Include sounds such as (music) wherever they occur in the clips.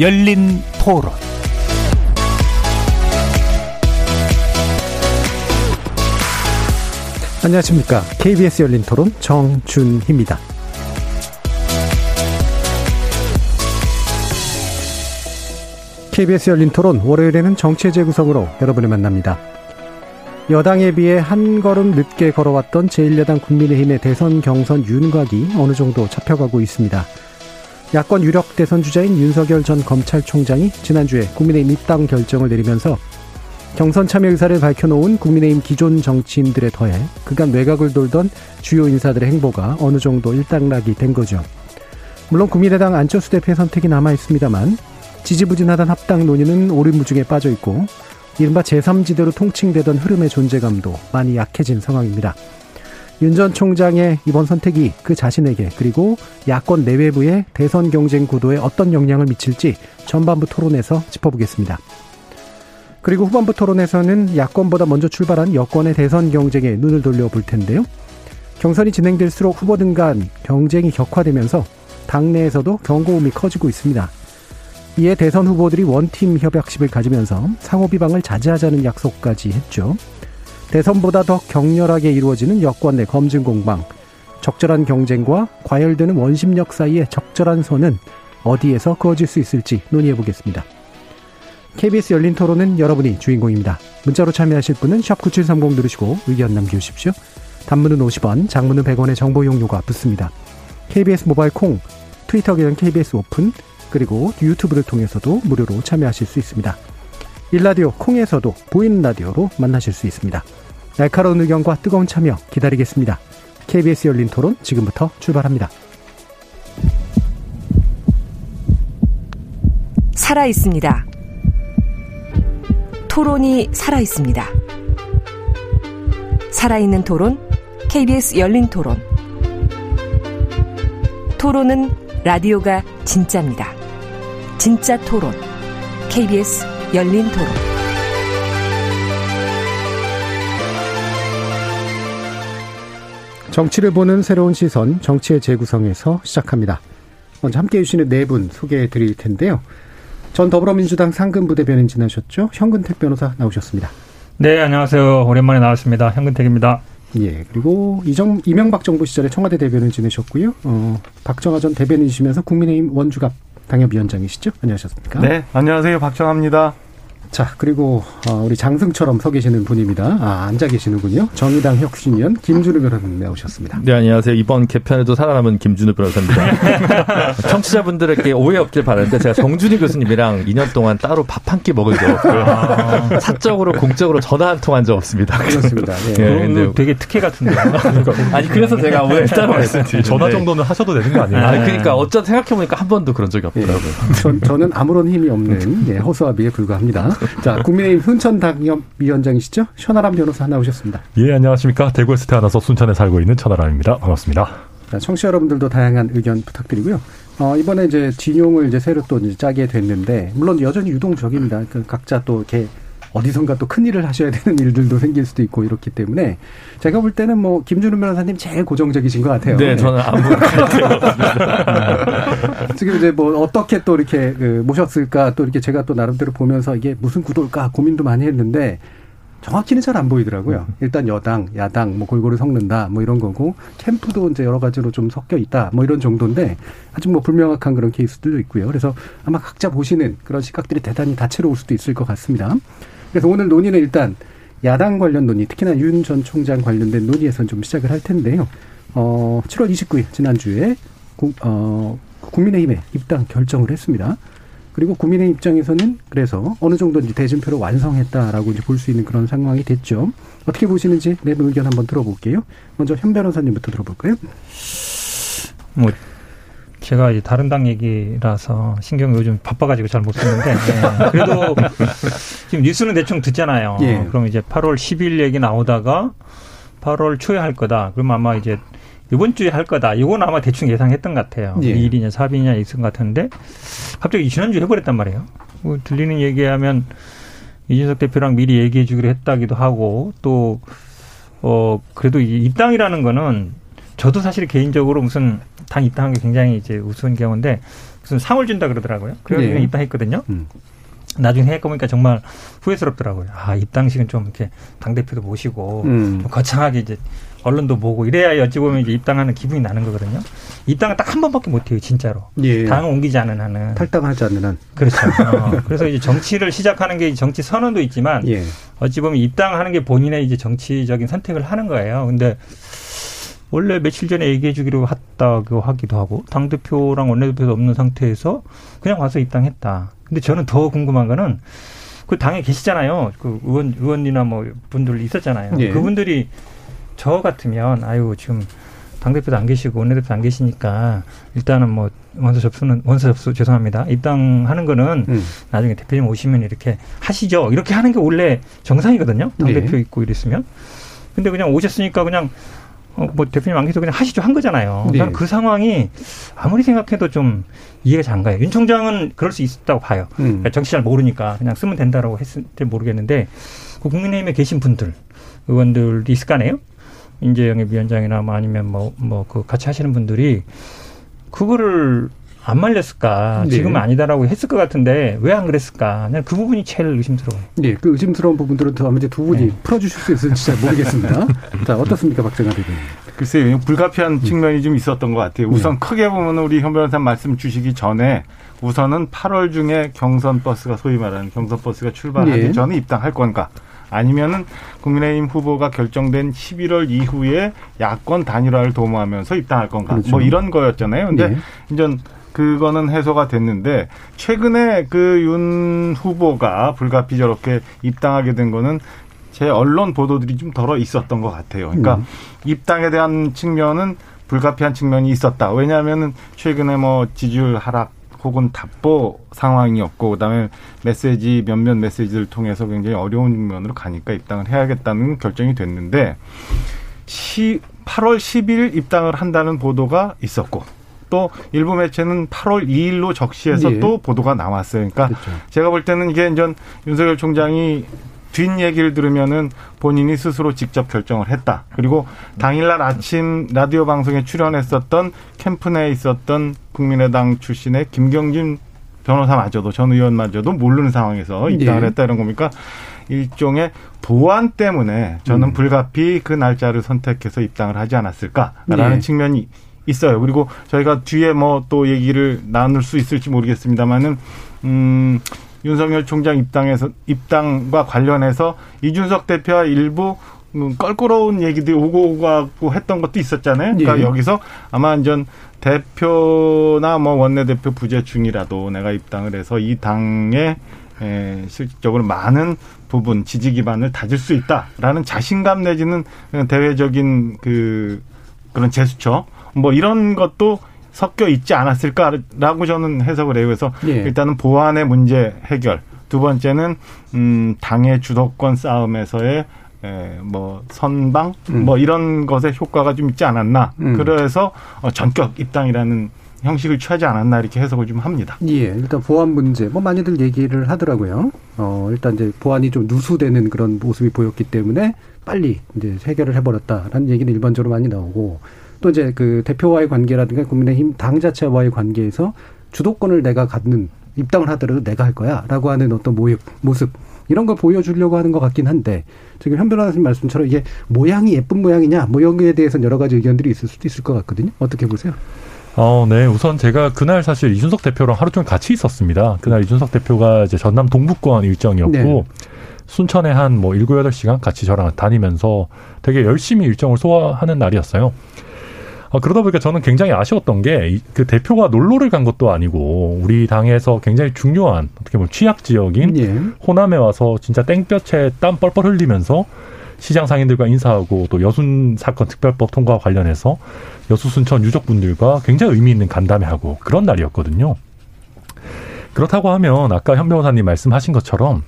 열린 토론 안녕하십니까. KBS 열린 토론 정준희입니다. KBS 열린 토론 월요일에는 정치의 재구성으로 여러분을 만납니다. 여당에 비해 한 걸음 늦게 걸어왔던 제1야당 국민의힘의 대선 경선 윤곽이 어느 정도 잡혀가고 있습니다. 야권 유력 대선 주자인 윤석열 전 검찰총장이 지난주에 국민의힘 입당 결정을 내리면서 경선 참여 의사를 밝혀놓은 국민의힘 기존 정치인들에 더해 그간 외곽을 돌던 주요 인사들의 행보가 어느 정도 일단락이 된 거죠. 물론 국민의당 안철수 대표의 선택이 남아 있습니다만 지지부진하던 합당 논의는 오리무중에 빠져 있고 이른바 제3지대로 통칭되던 흐름의 존재감도 많이 약해진 상황입니다. 윤 전 총장의 이번 선택이 그 자신에게 그리고 야권 내외부의 대선 경쟁 구도에 어떤 영향을 미칠지 전반부 토론에서 짚어보겠습니다. 그리고 후반부 토론에서는 야권보다 먼저 출발한 여권의 대선 경쟁에 눈을 돌려볼 텐데요. 경선이 진행될수록 후보들 간 경쟁이 격화되면서 당내에서도 경고음이 커지고 있습니다. 이에 대선 후보들이 원팀 협약식을 가지면서 상호 비방을 자제하자는 약속까지 했죠. 대선보다 더 격렬하게 이루어지는 여권 내 검증 공방, 적절한 경쟁과 과열되는 원심력 사이의 적절한 선은 어디에서 그어질 수 있을지 논의해 보겠습니다. KBS 열린 토론은 여러분이 주인공입니다. 문자로 참여하실 분은 9730 누르시고 의견 남겨주십시오. 단문은 50원, 장문은 100원의 정보 용료가 붙습니다. KBS 모바일 콩, 트위터 계정 KBS 오픈, 그리고 유튜브를 통해서도 무료로 참여하실 수 있습니다. 일라디오 콩에서도 보이는 라디오로 만나실 수 있습니다. 날카로운 의견과 뜨거운 참여 기다리겠습니다. KBS 열린 토론 지금부터 출발합니다. 살아 있습니다. 토론이 살아 있습니다. 살아있는 토론, KBS 열린 토론. 토론은 라디오가 진짜입니다. 진짜 토론. KBS 열린 토론. 정치를 보는 새로운 시선, 정치의 재구성에서 시작합니다. 먼저 함께 해주시는 네 분 소개해 드릴 텐데요. 전 더불어민주당 상근부대변인 지나셨죠? 현근택 변호사 나오셨습니다. 네, 안녕하세요. 오랜만에 나왔습니다. 현근택입니다. 예, 그리고 이정, 이명박 정부 시절에 청와대 대변인 지내셨고요. 어, 박정하 전 대변인이시면서 국민의힘 원주갑 당협위원장이시죠? 안녕하셨습니까? 네, 안녕하세요. 박정합니다. 자, 그리고 어, 우리 장승처럼 서 계시는 분입니다. 아, 앉아 계시는군요. 정의당 혁신위원 김준우 변호사님 나오셨습니다. 네, 안녕하세요. 이번 개편에도 살아남은 김준우 변호사입니다. (laughs) 청취자분들에게 오해 없길 바라는데 제가 정준희 교수님이랑 2년 동안 따로 밥 한 끼 먹은 적 없고요. 아. 사적으로 공적으로 전화 한 통 한 적 없습니다. 그렇습니다. (laughs) 네. 네, 근데 되게 특혜 같은데. (laughs) 아니 그래서 제가 오늘 따로 말씀드리는 전화 정도는 하셔도 되는 거 아니에요? 아, 그러니까 어쩐 생각해보니까 한 번도 그런 적이 없더라고요. 예. 전, 저는 아무런 힘이 없는 예, 허수아비에 불과합니다. (laughs) 자, 국민의힘 순천 당협위원장이시죠? 천하람 변호사 나오셨습니다. 예, 안녕하십니까. 대구에서 태어나서 순천에 살고 있는 천하람입니다. 반갑습니다. 자, 청취자 여러분들도 다양한 의견 부탁드리고요. 어, 이번에 이제 진용을 이제 새로 또 이제 짜게 됐는데, 물론 여전히 유동적입니다. 그 각자 또 이렇게 어디선가 또 큰 일을 하셔야 되는 (laughs) 일들도 생길 수도 있고 이렇기 때문에 제가 볼 때는 뭐 김준우 변호사님 제일 고정적이신 것 같아요. 네, 네. 저는 아무 지금 이제 뭐 어떻게 또 이렇게 그 모셨을까 또 이렇게 제가 또 나름대로 보면서 이게 무슨 구도일까 고민도 많이 했는데 정확히는 잘 안 보이더라고요. 일단 여당, 야당, 뭐 골고루 섞는다, 뭐 이런 거고 캠프도 이제 여러 가지로 좀 섞여 있다, 뭐 이런 정도인데 아직 뭐 불명확한 그런 케이스들도 있고요. 그래서 아마 각자 보시는 그런 시각들이 대단히 다채로울 수도 있을 것 같습니다. 그래서 오늘 논의는 일단 야당 관련 논의, 특히나 윤 전 총장 관련된 논의에서 좀 시작을 할 텐데요. 어, 7월 29일 지난주에 국, 어, 국민의힘에 입당 결정을 했습니다. 그리고 국민의 입장에서는 그래서 어느 정도 이제 대진표를 완성했다라고 이제 볼 수 있는 그런 상황이 됐죠. 어떻게 보시는지 내 의견 한번 들어볼게요. 먼저 현 변호사님부터 들어볼까요? 뭐 제가 이제 다른 당 얘기라서 신경 요즘 바빠가지고 잘못 쓰는데 네. 그래도 지금 뉴스는 대충 듣잖아요. 예. 그럼 이제 8월 10일 얘기 나오다가 8월 초에 할 거다. 그럼 아마 이제 이번 주에 할 거다. 이건 아마 대충 예상했던 것 같아요. 예. 2일이냐 4일이냐 있은 것 같은데 갑자기 지난주에 해버렸단 말이에요. 뭐 들리는 얘기하면 이준석 대표랑 미리 얘기해 주기로 했다기도 하고 또 어, 그래도 이 입당이라는 거는 저도 사실 개인적으로 무슨 당 입당한 게 굉장히 이제 우스운 경우인데 무슨 상을 준다 그러더라고요. 그래서 네. 입당했거든요. 음. 나중에 해보니까 정말 후회스럽더라고요. 아, 입당식은 좀 이렇게 당대표도 모시고, 음. 거창하게 이제 언론도 보고, 이래야 어찌 보면 이제 입당하는 기분이 나는 거거든요. 입당은 딱 한 번밖에 못 해요, 진짜로. 예. 당을 옮기지 않은 한은. 탈당하지 않는 한. 그렇죠. (laughs) 어, 그래서 이제 정치를 시작하는 게 정치 선언도 있지만, 예. 어찌 보면 입당하는 게 본인의 이제 정치적인 선택을 하는 거예요. 근데, 원래 며칠 전에 얘기해 주기로 했다고 하기도 하고 당 대표랑 원내대표도 없는 상태에서 그냥 와서 입당했다. 근데 저는 더 궁금한 거는 그 당에 계시잖아요. 그 의원 의원이나 뭐 분들 있었잖아요. 예. 그분들이 저 같으면 아유 지금 당 대표도 안 계시고 원내대표 안 계시니까 일단은 뭐 원서 접수는 원서 접수 죄송합니다. 입당하는 거는 음. 나중에 대표님 오시면 이렇게 하시죠. 이렇게 하는 게 원래 정상이거든요. 당 대표 네. 있고 이랬으면. 근데 그냥 오셨으니까 그냥 어, 뭐 대표님 안 계셔도 그냥 하시죠 한 거잖아요. 네. 그 상황이 아무리 생각해도 좀 이해가 잘 안 가요. 윤 총장은 그럴 수 있다고 봐요. 음. 그러니까 정치 잘 모르니까 그냥 쓰면 된다라고 했을지 모르겠는데 그 국민의힘에 계신 분들 의원들이 있을 거 아니에요? 인재영입 위원장이나 뭐 아니면 뭐 뭐 그 같이 하시는 분들이 그거를 안 말렸을까? 네. 지금은 아니다라고 했을 것 같은데 왜 안 그랬을까? 그 부분이 제일 의심스러워요. 네, 그 의심스러운 부분들은 더 아마 두 분이 네. 풀어주실 수 있을지 잘 모르겠습니다. (laughs) 자, 어떻습니까, 박정아 대표님? 글쎄요, 불가피한 음. 측면이 좀 있었던 것 같아요. 우선 네. 크게 보면 우리 현 변호사 말씀 주시기 전에 우선은 8월 중에 경선 버스가 소위 말하는 경선 버스가 출발하기 네. 전에 입당할 건가? 아니면은 국민의힘 후보가 결정된 11월 이후에 야권 단일화를 도모하면서 입당할 건가? 그렇죠. 뭐 이런 거였잖아요. 근데 네. 이제 그거는 해소가 됐는데 최근에 그 윤 후보가 불가피 저렇게 입당하게 된 거는 제 언론 보도들이 좀 덜어 있었던 것 같아요. 그러니까 음. 입당에 대한 측면은 불가피한 측면이 있었다. 왜냐하면은 최근에 뭐 지지율 하락 혹은 답보 상황이었고 그다음에 메시지 몇몇 메시지를 통해서 굉장히 어려운 측면으로 가니까 입당을 해야겠다는 결정이 됐는데 시 8월 10일 입당을 한다는 보도가 있었고 또 일부 매체는 8월 2일로 적시해서 예. 또 보도가 나왔어요. 그러니까 그렇죠. 제가 볼 때는 이게 이제 윤석열 총장이 뒷 얘기를 들으면은 본인이 스스로 직접 결정을 했다. 그리고 당일날 아침 라디오 방송에 출연했었던 캠프 내에 있었던 국민의당 출신의 김경진 변호사마저도 전 의원마저도 모르는 상황에서 입당을 네. 했다 이런 겁니까? 일종의 보안 때문에 저는 음. 불가피 그 날짜를 선택해서 입당을 하지 않았을까라는 네. 측면이 있어요. 그리고 저희가 뒤에 뭐 또 얘기를 나눌 수 있을지 모르겠습니다만은 음 윤석열 총장 입당에서 입당과 관련해서 이준석 대표와 일부 음, 껄끄러운 얘기들이 오고 가고 했던 것도 있었잖아요. 그러니까 예. 여기서 아마 이전 대표나 뭐 원내대표 부재 중이라도 내가 입당을 해서 이 당에 에, 실질적으로 많은 부분 지지 기반을 다질 수 있다라는 자신감 내지는 대외적인 그 그런 제스처 뭐 이런 것도 섞여 있지 않았을까라고 저는 해석을 해요. 그래서 예. 일단은 보안의 문제 해결. 두 번째는 음 당의 주도권 싸움에서의 에, 뭐 선방 음. 뭐 이런 것에 효과가 좀 있지 않았나. 음. 그래서 어, 전격 입당이라는 형식을 취하지 않았나 이렇게 해석을 좀 합니다. 예, 일단 보안 문제 뭐 많이들 얘기를 하더라고요. 어, 일단 이제 보안이 좀 누수되는 그런 모습이 보였기 때문에 빨리 이제 해결을 해버렸다라는 얘기는 일반적으로 많이 나오고 또 이제 그 대표와의 관계라든가 국민의힘 당 자체와의 관계에서 주도권을 내가 갖는 입당을 하더라도 내가 할 거야라고 하는 어떤 모습, 모습 이런 걸 보여주려고 하는 것 같긴 한데 지금 현 변호사님 말씀처럼 이게 모양이 예쁜 모양이냐 뭐 거에 대해서는 여러 가지 의견들이 있을 수도 있을 것 같거든요. 어떻게 보세요? 어, 네. 우선 제가 그날 사실 이준석 대표랑 하루 종일 같이 있었습니다. 그날 이준석 대표가 이제 전남 동북권 일정이었고 네. 순천에 한 뭐 일곱 여덟 시간 같이 저랑 다니면서 되게 열심히 일정을 소화하는 날이었어요. 어, 그러다 보니까 저는 굉장히 아쉬웠던 게 그 대표가 놀러를 간 것도 아니고 우리 당에서 굉장히 중요한 어떻게 보면 취약 지역인 예. 호남에 와서 진짜 땡볕에 땀 뻘뻘 흘리면서 시장 상인들과 인사하고 또 여순 사건 특별법 통과와 관련해서 여수 순천 유족분들과 굉장히 의미 있는 간담회하고 그런 날이었거든요. 그렇다고 하면 아까 현 변호사님 말씀하신 것처럼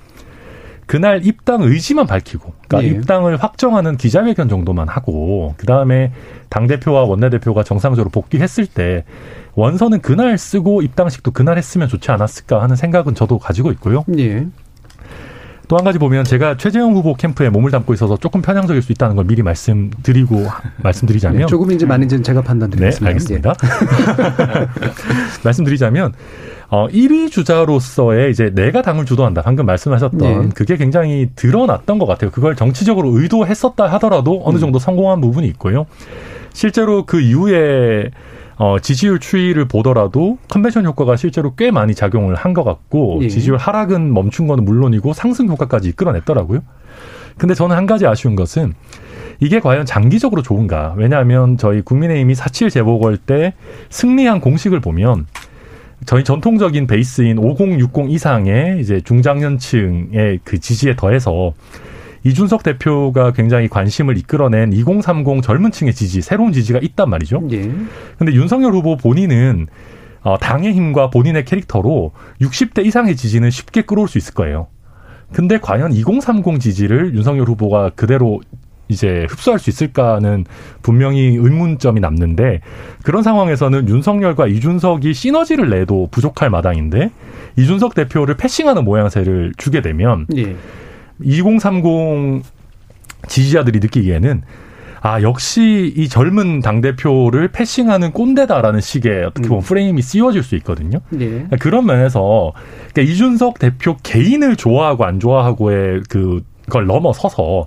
그날 입당 의지만 밝히고, 그러니까 예. 입당을 확정하는 기자회견 정도만 하고, 그 다음에 당 대표와 원내 대표가 정상적으로 복귀했을 때 원서는 그날 쓰고 입당식도 그날 했으면 좋지 않았을까 하는 생각은 저도 가지고 있고요. 예. 또한 가지 보면 제가 최재형 후보 캠프에 몸을 담고 있어서 조금 편향적일 수 있다는 걸 미리 말씀드리고 (laughs) 말씀드리자면 네, 조금인지 많은지는 제가 판단드리겠습니다. 네, 알겠습니다. 예. (laughs) 말씀드리자면 어 1위 주자로서의 이제 내가 당을 주도한다. 방금 말씀하셨던 네. 그게 굉장히 드러났던 것 같아요. 그걸 정치적으로 의도했었다 하더라도 어느 음. 정도 성공한 부분이 있고요. 실제로 그 이후에 어, 지지율 추이를 보더라도 컨벤션 효과가 실제로 꽤 많이 작용을 한 것 같고 예. 지지율 하락은 멈춘 건 물론이고 상승 효과까지 이끌어냈더라고요. 근데 저는 한 가지 아쉬운 것은 이게 과연 장기적으로 좋은가? 왜냐하면 저희 국민의힘이 4.7 재보궐 때 승리한 공식을 보면 저희 전통적인 베이스인 5060 이상의 이제 중장년층의 그 지지에 더해서 이준석 대표가 굉장히 관심을 이끌어낸 2030 젊은 층의 지지, 새로운 지지가 있단 말이죠. 예. 근데 윤석열 후보 본인은 어, 당의 힘과 본인의 캐릭터로 60대 이상의 지지는 쉽게 끌어올 수 있을 거예요. 근데 과연 2030 지지를 윤석열 후보가 그대로 이제 흡수할 수 있을까는 분명히 의문점이 남는데 그런 상황에서는 윤석열과 이준석이 시너지를 내도 부족할 마당인데 이준석 대표를 패싱하는 모양새를 주게 되면 예. 2030 지지자들이 느끼기에는 아 역시 이 젊은 당 대표를 패싱하는 꼰대다라는 식의 어떻게 보면 음. 프레임이 씌워질 수 있거든요. 네. 그런 면에서 그러니까 이준석 대표 개인을 좋아하고 안 좋아하고의 그걸 넘어서서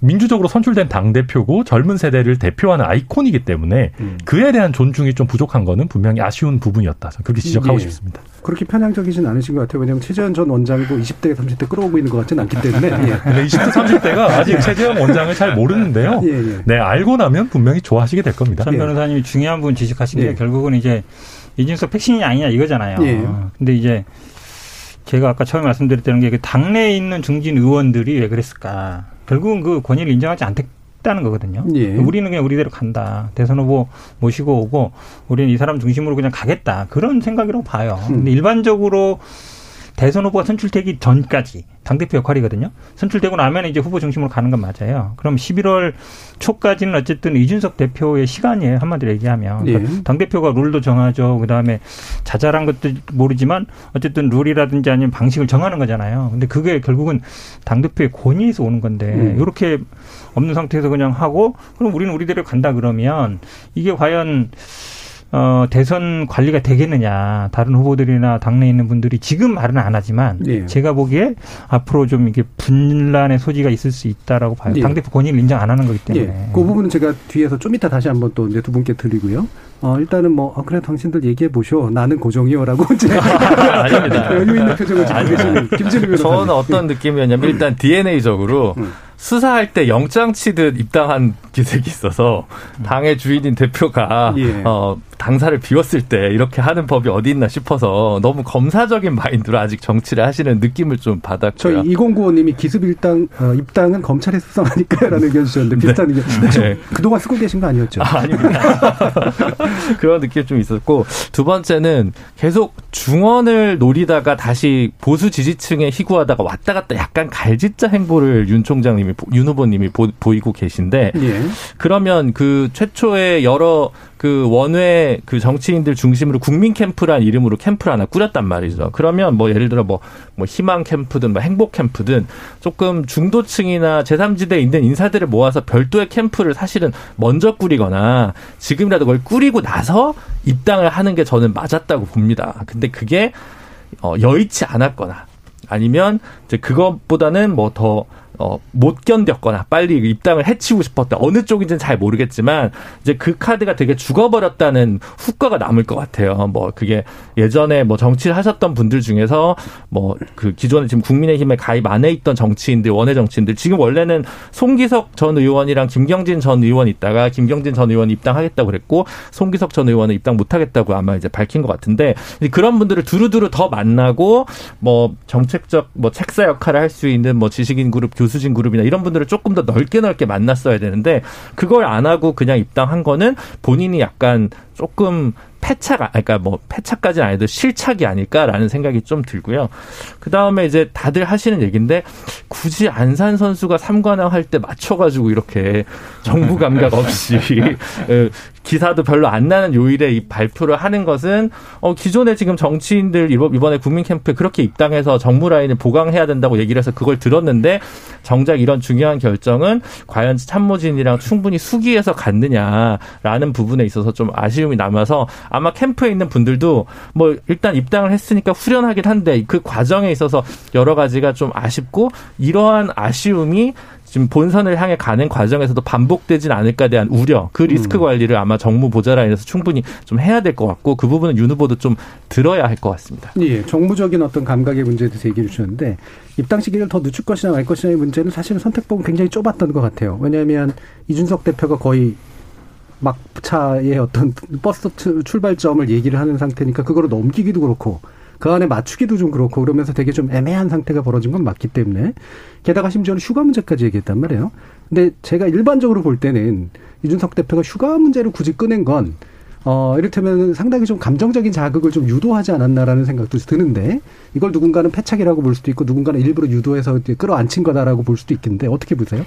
민주적으로 선출된 당 대표고 젊은 세대를 대표하는 아이콘이기 때문에 음. 그에 대한 존중이 좀 부족한 거는 분명히 아쉬운 부분이었다. 그렇게 지적하고 예. 싶습니다. 그렇게 편향적이진 않으신 것 같아요. 왜냐하면 최재현 전 원장도 20대, 30대 끌어오고 있는 것 같지는 않기 때문에. (laughs) 예. 근데 20대, 30대가 아직 최재현 원장을 잘 모르는데요. 예, 예. 네, 알고 나면 분명히 좋아하시게 될 겁니다. 전 변호사님이 중요한 부분 지적하신 게 예. 결국은 이제 이준석 백신이 아니냐 이거잖아요. 예. 근데 이제 제가 아까 처음에 말씀드렸던 게그 당내에 있는 중진 의원들이 왜 그랬을까. 결국은 그 권위를 인정하지 않겠다는 거거든요. 예. 우리는 그냥 우리대로 간다. 대선 후보 모시고 오고 우리는 이 사람 중심으로 그냥 가겠다. 그런 생각이라고 봐요. 음. 근데 일반적으로 대선 후보가 선출되기 전까지 당대표 역할이거든요. 선출되고 나면 이제 후보 중심으로 가는 건 맞아요. 그럼 11월 초까지는 어쨌든 이준석 대표의 시간이에요. 한마디로 얘기하면. 그러니까 예. 당대표가 룰도 정하죠. 그 다음에 자잘한 것도 모르지만 어쨌든 룰이라든지 아니면 방식을 정하는 거잖아요. 근데 그게 결국은 당대표의 권위에서 오는 건데 음. 이렇게 없는 상태에서 그냥 하고 그럼 우리는 우리대로 간다 그러면 이게 과연 어, 대선 관리가 되겠느냐. 다른 후보들이나 당내에 있는 분들이 지금 말은 안 하지만 네. 제가 보기에 앞으로 좀 이게 분란의 소지가 있을 수 있다라고 봐요. 네. 당대표 권위를 인정 안 하는 거기 때문에. 네. 그 부분은 제가 뒤에서 좀 이따 다시 한번 또 이제 두 분께 드리고요. 어, 일단은 뭐, 아, 그래, 당신들 얘기해 보쇼. 나는 고정이요 라고 (laughs) 이제. (laughs) 아닙니다. 여유 있는 표정을 짓고 계시는 김진우 변호사. 저는 어떤 느낌이었냐면 일단 DNA적으로 음. 수사할 때 영장 치듯 입당한 기색이 있어서 당의 주인인 대표가 예. 어, 당사를 비웠을 때 이렇게 하는 법이 어디 있나 싶어서 너무 검사적인 마인드로 아직 정치를 하시는 느낌을 좀 받았고요. 저희 2095님이 기습 입당 어, 입당은 검찰에 수상하니까라는 (laughs) 의견 주셨는데 비슷한 네. 의견. 네. 그동안 쓰고 계신 거 아니었죠? 아, 아닙니다. (laughs) 그런 느낌 좀 있었고 두 번째는 계속 중원을 노리다가 다시 보수 지지층에 희구하다가 왔다 갔다 약간 갈짓자 행보를 윤 총장님 후보님이 윤 후보님이 보, 이고 계신데 예. 그러면 그 최초의 여러 그 원외 그 정치인들 중심으로 국민 캠프란 이름으로 캠프를 하나 꾸렸단 말이죠. 그러면 뭐 예를 들어 뭐, 뭐 희망 캠프든 뭐 행복 캠프든 조금 중도층이나 제3지대에 있는 인사들을 모아서 별도의 캠프를 사실은 먼저 꾸리거나 지금이라도 그걸 꾸리고 나서 입당을 하는 게 저는 맞았다고 봅니다. 근데 그게 어, 여의치 않았거나 아니면 이제 그것보다는 뭐더 어, 못 견뎠거나 빨리 입당을 해치고 싶었다. 어느 쪽인지는 잘 모르겠지만 이제 그 카드가 되게 죽어버렸다는 후과가 남을 것 같아요. 뭐 그게 예전에 뭐 정치를 하셨던 분들 중에서 뭐 그 기존에 지금 국민의힘에 가입 안에 있던 정치인들 원외 정치인들 지금 원래는 송기석 전 의원이랑 김경진 전 의원 있다가 김경진 전 의원 입당하겠다고 그랬고 송기석 전 의원은 입당 못하겠다고 아마 이제 밝힌 것 같은데 그런 분들을 두루두루 더 만나고 뭐 정책적 뭐 책사 역할을 할 수 있는 뭐 지식인 그룹 교 교수진 그룹이나 이런 분들을 조금 더 넓게 넓게 만났어야 되는데 그걸 안 하고 그냥 입당한 거는 본인이 약간 조금 패착, 그러니까 뭐 패착까지는 아니도 실착이 아닐까라는 생각이 좀 들고요. 그 다음에 이제 다들 하시는 얘기인데 굳이 안산 선수가 삼관왕 할 때 맞춰가지고 이렇게 정부 감각 없이 (laughs) 기사도 별로 안 나는 요일에 이 발표를 하는 것은 어 기존에 지금 정치인들 이번에 국민 캠프에 그렇게 입당해서 정무 라인을 보강해야 된다고 얘기를 해서 그걸 들었는데 정작 이런 중요한 결정은 과연 참모진이랑 충분히 수기해서 갔느냐라는 부분에 있어서 좀 아쉬움이 남아서 아마 캠프에 있는 분들도 뭐 일단 입당을 했으니까 후련하긴 한데 그 과정에 있어서 여러 가지가 좀 아쉽고 이러한 아쉬움이 지금 본선을 향해 가는 과정에서도 반복되진 않을까 대한 우려, 그 리스크 음. 관리를 아마 정무 보좌라인에서 충분히 좀 해야 될 것 같고 그 부분은 윤 후보도 좀 들어야 할 것 같습니다. 예, 정무적인 어떤 감각의 대해서 얘기를 주셨는데 입당 시기를 더 늦출 것이냐 말 것이냐의 문제는 사실은 선택폭은 굉장히 좁았던 것 같아요. 왜냐하면 이준석 대표가 거의 막차의 어떤 버스 출발점을 얘기를 하는 상태니까 그거를 넘기기도 그렇고 그 안에 맞추기도 좀 그렇고 그러면서 되게 좀 애매한 상태가 벌어진 건 맞기 때문에 게다가 심지어는 휴가 문제까지 얘기했단 말이에요. 근데 제가 일반적으로 볼 때는 이준석 대표가 휴가 문제를 굳이 꺼낸 건 어, 이를테면 상당히 좀 감정적인 자극을 좀 유도하지 않았나라는 생각도 드는데 이걸 누군가는 패착이라고 볼 수도 있고 누군가는 일부러 유도해서 끌어안친 거다라고 볼 수도 있겠는데 어떻게 보세요?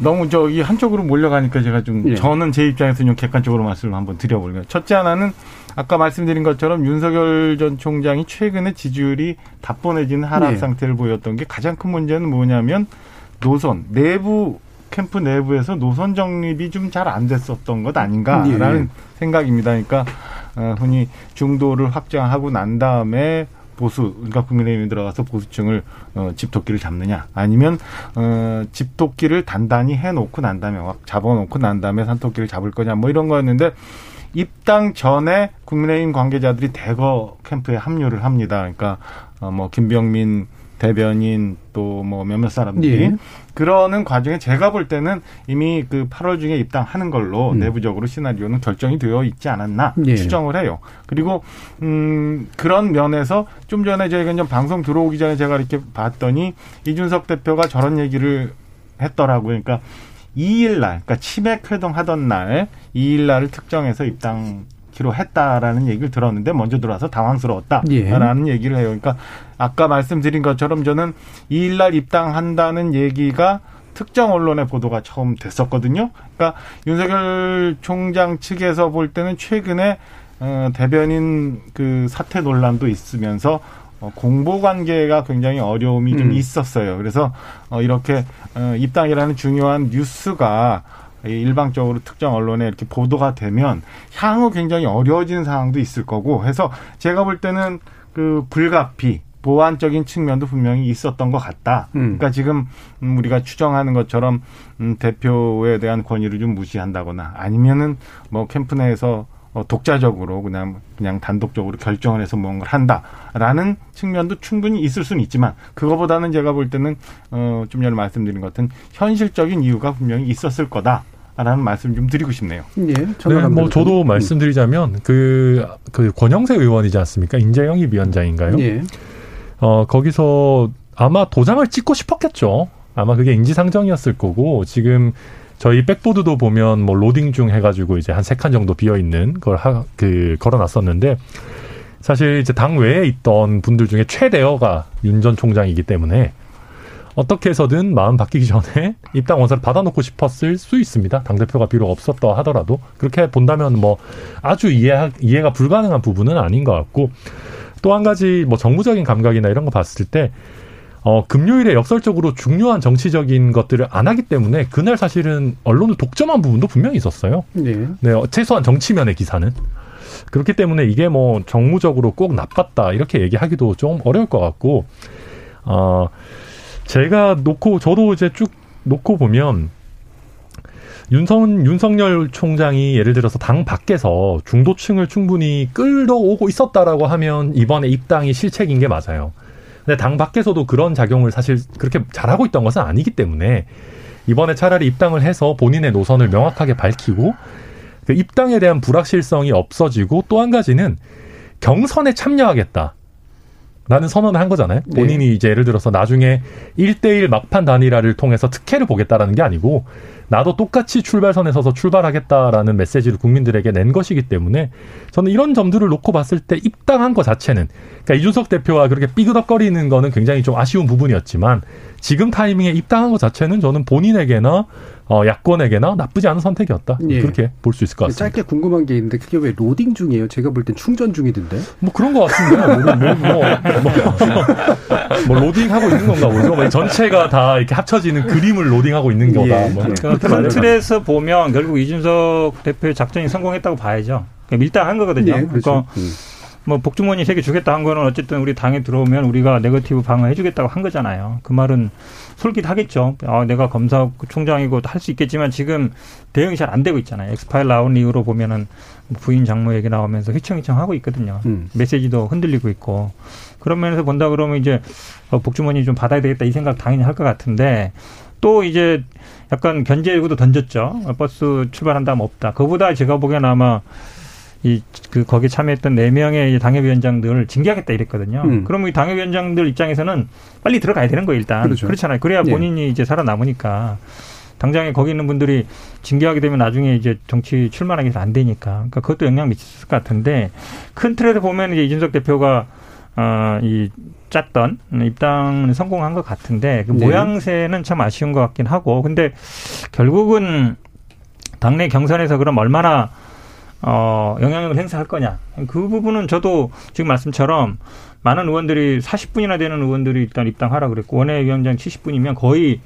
너무 저기 한쪽으로 몰려가니까 제가 좀 예. 저는 제 입장에서 좀 객관적으로 말씀을 한번 드려볼게요. 첫째 하나는 아까 말씀드린 것처럼 윤석열 전 총장이 최근에 지지율이 다본해지는 하락 네. 상태를 보였던 게 가장 큰 문제는 뭐냐면 노선 내부 캠프 내부에서 노선 정립이 좀 잘 안 됐었던 것 아닌가라는 네. 생각입니다. 그러니까 어, 흔히 중도를 확장하고 난 다음에 보수 그러니까 국민의힘이 들어가서 보수층을 어, 집토끼를 잡느냐 아니면 어, 집토끼를 단단히 해놓고 난 다음에 잡아놓고 난 다음에 산토끼를 잡을 거냐 뭐 이런 거였는데 입당 전에 국민의힘 관계자들이 대거 캠프에 합류를 합니다. 그러니까 어, 뭐 김병민 대변인 또 뭐 몇몇 사람들이 예. 그러는 과정에 제가 볼 때는 이미 그 8월 중에 입당하는 걸로 음. 내부적으로 시나리오는 결정이 되어 있지 않았나 예. 추정을 해요. 그리고 음 그런 면에서 좀 전에 저희가 이제 방송 들어오기 전에 제가 이렇게 봤더니 이준석 대표가 저런 얘기를 했더라고요. 그러니까 2일 날, 그러니까 치맥 회동하던 날 2일 날을 특정해서 입당키로 했다라는 얘기를 들었는데 먼저 들어와서 당황스러웠다라는 예. 얘기를 해요. 그러니까 아까 말씀드린 것처럼 저는 2일 날 입당한다는 얘기가 특정 언론의 보도가 처음 됐었거든요. 그러니까 윤석열 총장 측에서 볼 때는 최근에 어, 대변인 그 사퇴 논란도 있으면서 어, 공보 관계가 굉장히 어려움이 음. 좀 있었어요. 그래서 어, 이렇게 어, 입당이라는 중요한 뉴스가 일방적으로 특정 언론에 이렇게 보도가 되면 향후 굉장히 어려워지는 상황도 있을 거고 해서 제가 볼 때는 그 불가피 보완적인 측면도 분명히 있었던 것 같다. 음. 그러니까 지금 우리가 추정하는 것처럼 음, 대표에 대한 권위를 좀 무시한다거나 아니면은 뭐 캠프 내에서 어, 독자적으로 그냥 그냥 단독적으로 결정을 해서 뭔가를 한다라는 측면도 충분히 있을 수는 있지만 그거보다는 제가 볼 때는 어, 좀 전에 말씀드린 것 같은 현실적인 이유가 분명히 있었을 거다. 라는 말씀 좀 드리고 싶네요. 예, 네, 뭐 저도 음. 말씀드리자면 그, 그 권영세 의원이지 않습니까? 인재영입 위원장인가요? 예. 어, 거기서 아마 도장을 찍고 싶었겠죠. 아마 그게 인지상정이었을 거고 지금 저희 백보드도 보면 뭐 로딩 중 해가지고 이제 한 세 칸 정도 비어 있는 걸 하, 그 걸어놨었는데 사실 이제 당 외에 있던 분들 중에 최대어가 윤 전 총장이기 때문에 어떻게 해서든 마음 바뀌기 전에 (laughs) 입당 원서를 받아놓고 싶었을 수 있습니다. 당 대표가 비록 없었다 하더라도 그렇게 본다면 뭐 아주 이해 이해가 불가능한 부분은 아닌 것 같고 또 한 가지 뭐 정무적인 감각이나 이런 거 봤을 때 어, 금요일에 역설적으로 중요한 정치적인 것들을 안 하기 때문에 그날 사실은 언론을 독점한 부분도 분명히 있었어요. 네. 네, 최소한 정치면의 기사는. 그렇기 때문에 이게 뭐 정무적으로 꼭 나빴다 이렇게 얘기하기도 좀 어려울 것 같고, 어, 제가 놓고, 저도 이제 쭉 놓고 보면, 윤석, 윤석열 총장이 예를 들어서 당 밖에서 중도층을 충분히 끌어오고 있었다라고 하면 이번에 입당이 실책인 게 맞아요. 근데 당 밖에서도 그런 작용을 사실 그렇게 잘하고 있던 것은 아니기 때문에 이번에 차라리 입당을 해서 본인의 노선을 명확하게 밝히고 그 입당에 대한 불확실성이 없어지고 또 한 가지는 경선에 참여하겠다. 라는 선언을 한 거잖아요. 네. 본인이 네. 이제 예를 들어서 나중에 1대1 막판 단일화를 통해서 특혜를 보겠다라는 게 아니고 나도 똑같이 출발선에 서서 출발하겠다라는 메시지를 국민들에게 낸 것이기 때문에 저는 이런 점들을 놓고 봤을 때 입당한 것 자체는 그러니까 이준석 대표와 그렇게 삐그덕거리는 거는 굉장히 좀 아쉬운 부분이었지만 지금 타이밍에 입당한 것 자체는 저는 본인에게나 어, 야권에게나 나쁘지 않은 선택이었다. 예. 그렇게 볼 수 있을 것 같습니다. 짧게 궁금한 게 있는데 그게 왜 로딩 중이에요? 제가 볼 땐 충전 중이던데. 뭐 그런 것 같은데. 뭐, 뭐, 뭐, 뭐, 로딩하고 있는 건가 모르죠. 뭐 전체가 다 이렇게 합쳐지는 그림을 로딩하고 있는 거다. 예. 뭐. 그 그런 틀에서 보면 결국 이준석 대표의 작전이 성공했다고 봐야죠. 밀당한 거거든요. 예, 그렇죠. 그러니까 음. 뭐 복주머니 세 개 주겠다 한 거는 어쨌든 우리 당에 들어오면 우리가 네거티브 방어해 주겠다고 한 거잖아요. 그 말은 솔깃하겠죠. 아, 내가 검사 총장이고 할 수 있겠지만 지금 대응이 잘 안 되고 있잖아요. 엑스파일 나온 이후로 보면은 부인 장모 얘기 나오면서 휘청휘청 하고 있거든요. 음. 메시지도 흔들리고 있고. 그런 면에서 본다 그러면 이제 어, 복주머니 좀 받아야 되겠다 이 생각 당연히 할 것 같은데 또 이제 약간 견제 요구도 던졌죠. 버스 출발한다면 없다. 그보다 제가 보기에는 아마 이 그 거기 참여했던 네 명의 당협위원장들을 징계하겠다 이랬거든요. 음. 그러면 이 당협위원장들 입장에서는 빨리 들어가야 되는 거예요 일단. 그렇죠. 그렇잖아요. 그래야 예. 본인이 예. 이제 살아남으니까. 당장에 거기 있는 분들이 징계하게 되면 나중에 이제 정치 출마하기 안 되니까. 그러니까 그것도 영향 미칠 것 같은데 큰 틀에서 보면 이제 이준석 대표가 어이 짰던 입당은 성공한 것 같은데 그 네. 모양새는 참 아쉬운 것 같긴 하고 근데 결국은 당내 경선에서 그럼 얼마나 어, 영향력을 행사할 거냐. 그 부분은 저도 지금 말씀처럼 많은 의원들이 40분이나 되는 의원들이 일단 입당하라 그랬고 원외위원장 70분이면 거의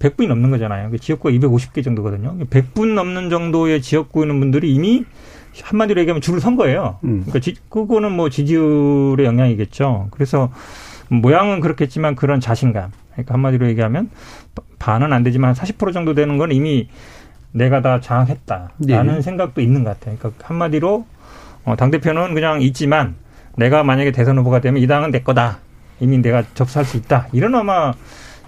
100분이 넘는 거잖아요. 그 지역구가 250개 정도거든요. 100분 넘는 정도의 지역구에 있는 분들이 이미 한마디로 얘기하면 줄을 선 거예요. 음. 그러니까 지, 그거는 뭐 지지율의 영향이겠죠. 그래서 모양은 그렇겠지만 그런 자신감. 그러니까 한마디로 얘기하면 반은 안 되지만 40% 정도 되는 건 이미 내가 다 장악했다라는 네. 생각도 있는 것 같아요. 그러니까 한마디로 어, 당 대표는 그냥 있지만 내가 만약에 대선 후보가 되면 이 당은 내 거다. 이미 내가 접수할 수 있다. 이런 아마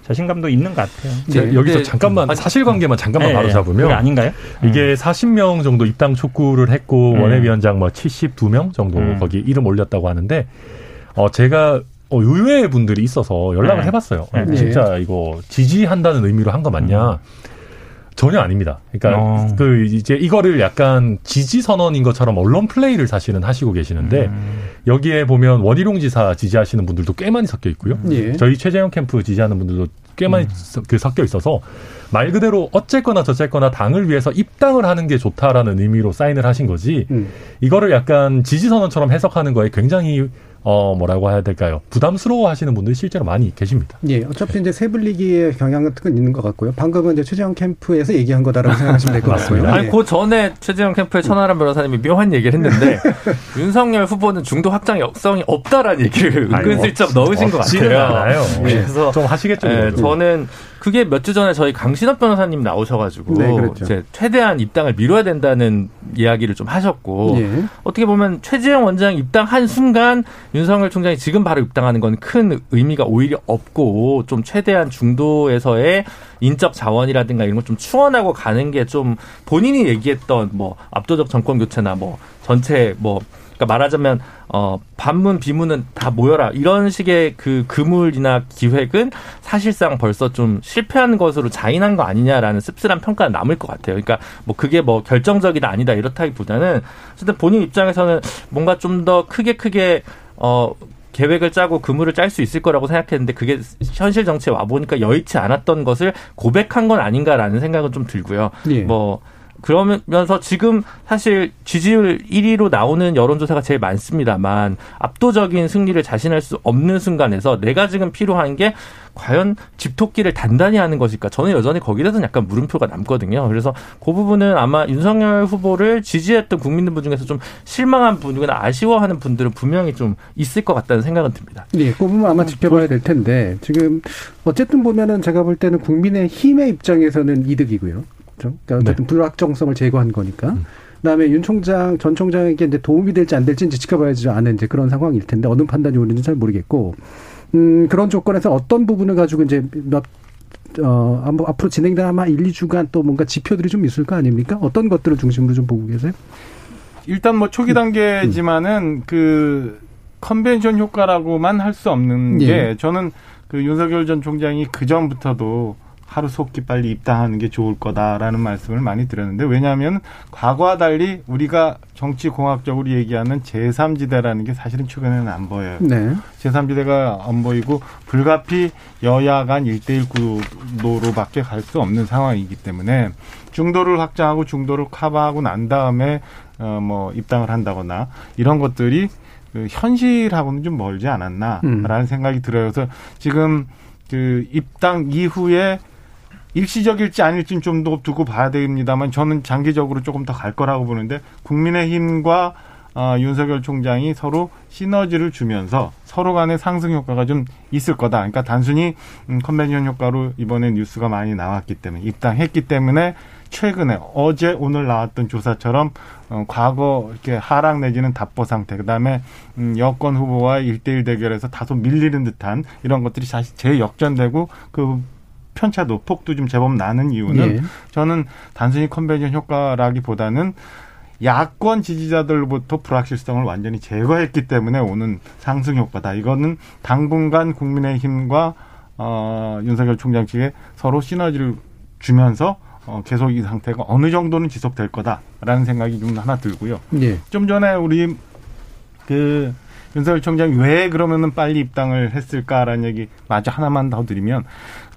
자신감도 있는 것 같아요. 네. 여기서 잠깐만 아, 사실관계만 잠깐만 네, 바로 잡으면 아닌가요? 이게 40명 음. 정도 입당 촉구를 했고 음. 원외위원장 뭐 72명 정도 음. 거기 이름 올렸다고 하는데 어 제가 어, 의외의 분들이 있어서 연락을 네. 해봤어요. 네. 진짜 이거 지지한다는 의미로 한 거 맞냐? 음. 전혀 아닙니다. 그러니까 어. 그 이제 이거를 약간 지지 선언인 것처럼 언론 플레이를 사실은 하시고 계시는데 음. 여기에 보면 원희룡 지사 지지하시는 분들도 꽤 많이 섞여 있고요. 예. 저희 최재형 캠프 지지하는 분들도 꽤 많이 음. 그 섞여 있어서 말 그대로 어쨌거나 저쨌거나 당을 위해서 입당을 하는 게 좋다라는 의미로 사인을 하신 거지. 음. 이거를 약간 지지 선언처럼 해석하는 거에 굉장히 어 뭐라고 해야 될까요? 부담스러워 하시는 분들이 실제로 많이 계십니다. 예, 어차피 이제 세불리기의 경향 같은 건 있는 것 같고요. 방금은 이제 최재형 캠프에서 얘기한 거다라고 생각하시면 될 것 같고요. 아니, 그 전에 최재형 캠프의 천하람 변호사님이 묘한 얘기를 했는데 (laughs) 윤석열 후보는 중도 확장 역성이 없다라는 얘기를 은근슬쩍 넣으신 것 같아요. 않아요. 네. 그래서 좀 하시겠죠. 네, 저는 그게 몇 주 전에 저희 강신업 변호사님 나오셔가지고 네, 그렇죠. 이제 최대한 입당을 미뤄야 된다는 이야기를 좀 하셨고 예. 어떻게 보면 최재형 원장 입당한 순간 윤석열 총장이 지금 바로 입당하는 건 큰 의미가 오히려 없고 좀 최대한 중도에서의 인적 자원이라든가 이런 걸 좀 충원하고 가는 게 좀 본인이 얘기했던 뭐 압도적 정권 교체나 뭐 전체 뭐 그러니까 말하자면 어 반문 비문은 다 모여라 이런 식의 그 그물이나 기획은 사실상 벌써 좀 실패한 것으로 자인한 거 아니냐라는 씁쓸한 평가가 남을 것 같아요. 그러니까 뭐 그게 뭐 결정적이다 아니다 이렇다기보다는 어쨌든 본인 입장에서는 뭔가 좀 더 크게 크게 어 계획을 짜고 그물을 짤 수 있을 거라고 생각했는데 그게 현실 정치에 와 보니까 여의치 않았던 것을 고백한 건 아닌가라는 생각은 좀 들고요. 예. 뭐 그러면서 지금 사실 지지율 1위로 나오는 여론조사가 제일 많습니다만 압도적인 승리를 자신할 수 없는 순간에서 내가 지금 필요한 게 과연 집토끼를 단단히 하는 것일까? 저는 여전히 거기에 대해서는 약간 물음표가 남거든요. 그래서 그 부분은 아마 윤석열 후보를 지지했던 국민들 중에서 좀 실망한 분이거나 아쉬워하는 분들은 분명히 좀 있을 것 같다는 생각은 듭니다. 네, 그 부분 아마 지켜봐야 될 텐데 지금 어쨌든 보면은 제가 볼 때는 국민의 힘의 입장에서는 이득이고요. 그렇죠? 그러니까 어쨌든 네. 불확정성을 제거한 거니까. 음. 그다음에 윤 총장 전 총장에게 이제 도움이 될지 안 될지 이제 지켜봐야지 않은 이제 그런 상황일 텐데 어느 판단이 옳은지 잘 모르겠고 음 그런 조건에서 어떤 부분을 가지고 이제 몇 어, 앞으로 진행된 아마 1, 2주간 또 뭔가 지표들이 좀 있을 거 아닙니까? 어떤 것들을 중심으로 좀 보고 계세요? 일단 뭐 초기 음. 단계지만은 음. 그 컨벤션 효과라고만 할 수 없는 예. 게 저는 그 윤석열 전 총장이 그 전부터도 하루 속기 빨리 입당하는 게 좋을 거다라는 말씀을 많이 드렸는데 왜냐하면 과거와 달리 우리가 정치 공학적으로 얘기하는 제3지대라는 게 사실은 최근에는 안 보여요. 네. 제3지대가 안 보이고 불가피 여야 간 1대1 구도로밖에 갈 수 없는 상황이기 때문에 중도를 확장하고 중도를 커버하고 난 다음에 어 뭐 입당을 한다거나 이런 것들이 그 현실하고는 좀 멀지 않았나라는 음. 생각이 들어요. 그래서 지금 그 입당 이후에 일시적일지 아닐지는 좀 더 두고 봐야 됩니다만 저는 장기적으로 조금 더 갈 거라고 보는데 국민의힘과 어, 윤석열 총장이 서로 시너지를 주면서 서로 간의 상승 효과가 좀 있을 거다. 그러니까 단순히 음, 컨벤션 효과로 이번에 뉴스가 많이 나왔기 때문에 입당했기 때문에 최근에 어제 오늘 나왔던 조사처럼 어, 과거 이렇게 하락 내지는 답보 상태 그다음에 음, 여권 후보와 일대일 대결에서 다소 밀리는 듯한 이런 것들이 사실 재역전되고 그 편차도 폭도 좀 제법 나는 이유는 예. 저는 단순히 컨벤션 효과라기보다는 야권 지지자들로부터 불확실성을 완전히 제거했기 때문에 오는 상승 효과다. 이거는 당분간 국민의힘과 어, 윤석열 총장 측에 서로 시너지를 주면서 어, 계속 이 상태가 어느 정도는 지속될 거다라는 생각이 좀 하나 들고요. 예. 좀 전에 우리 그 윤석열 총장이 왜 그러면은 빨리 입당을 했을까라는 얘기 마저 하나만 더 드리면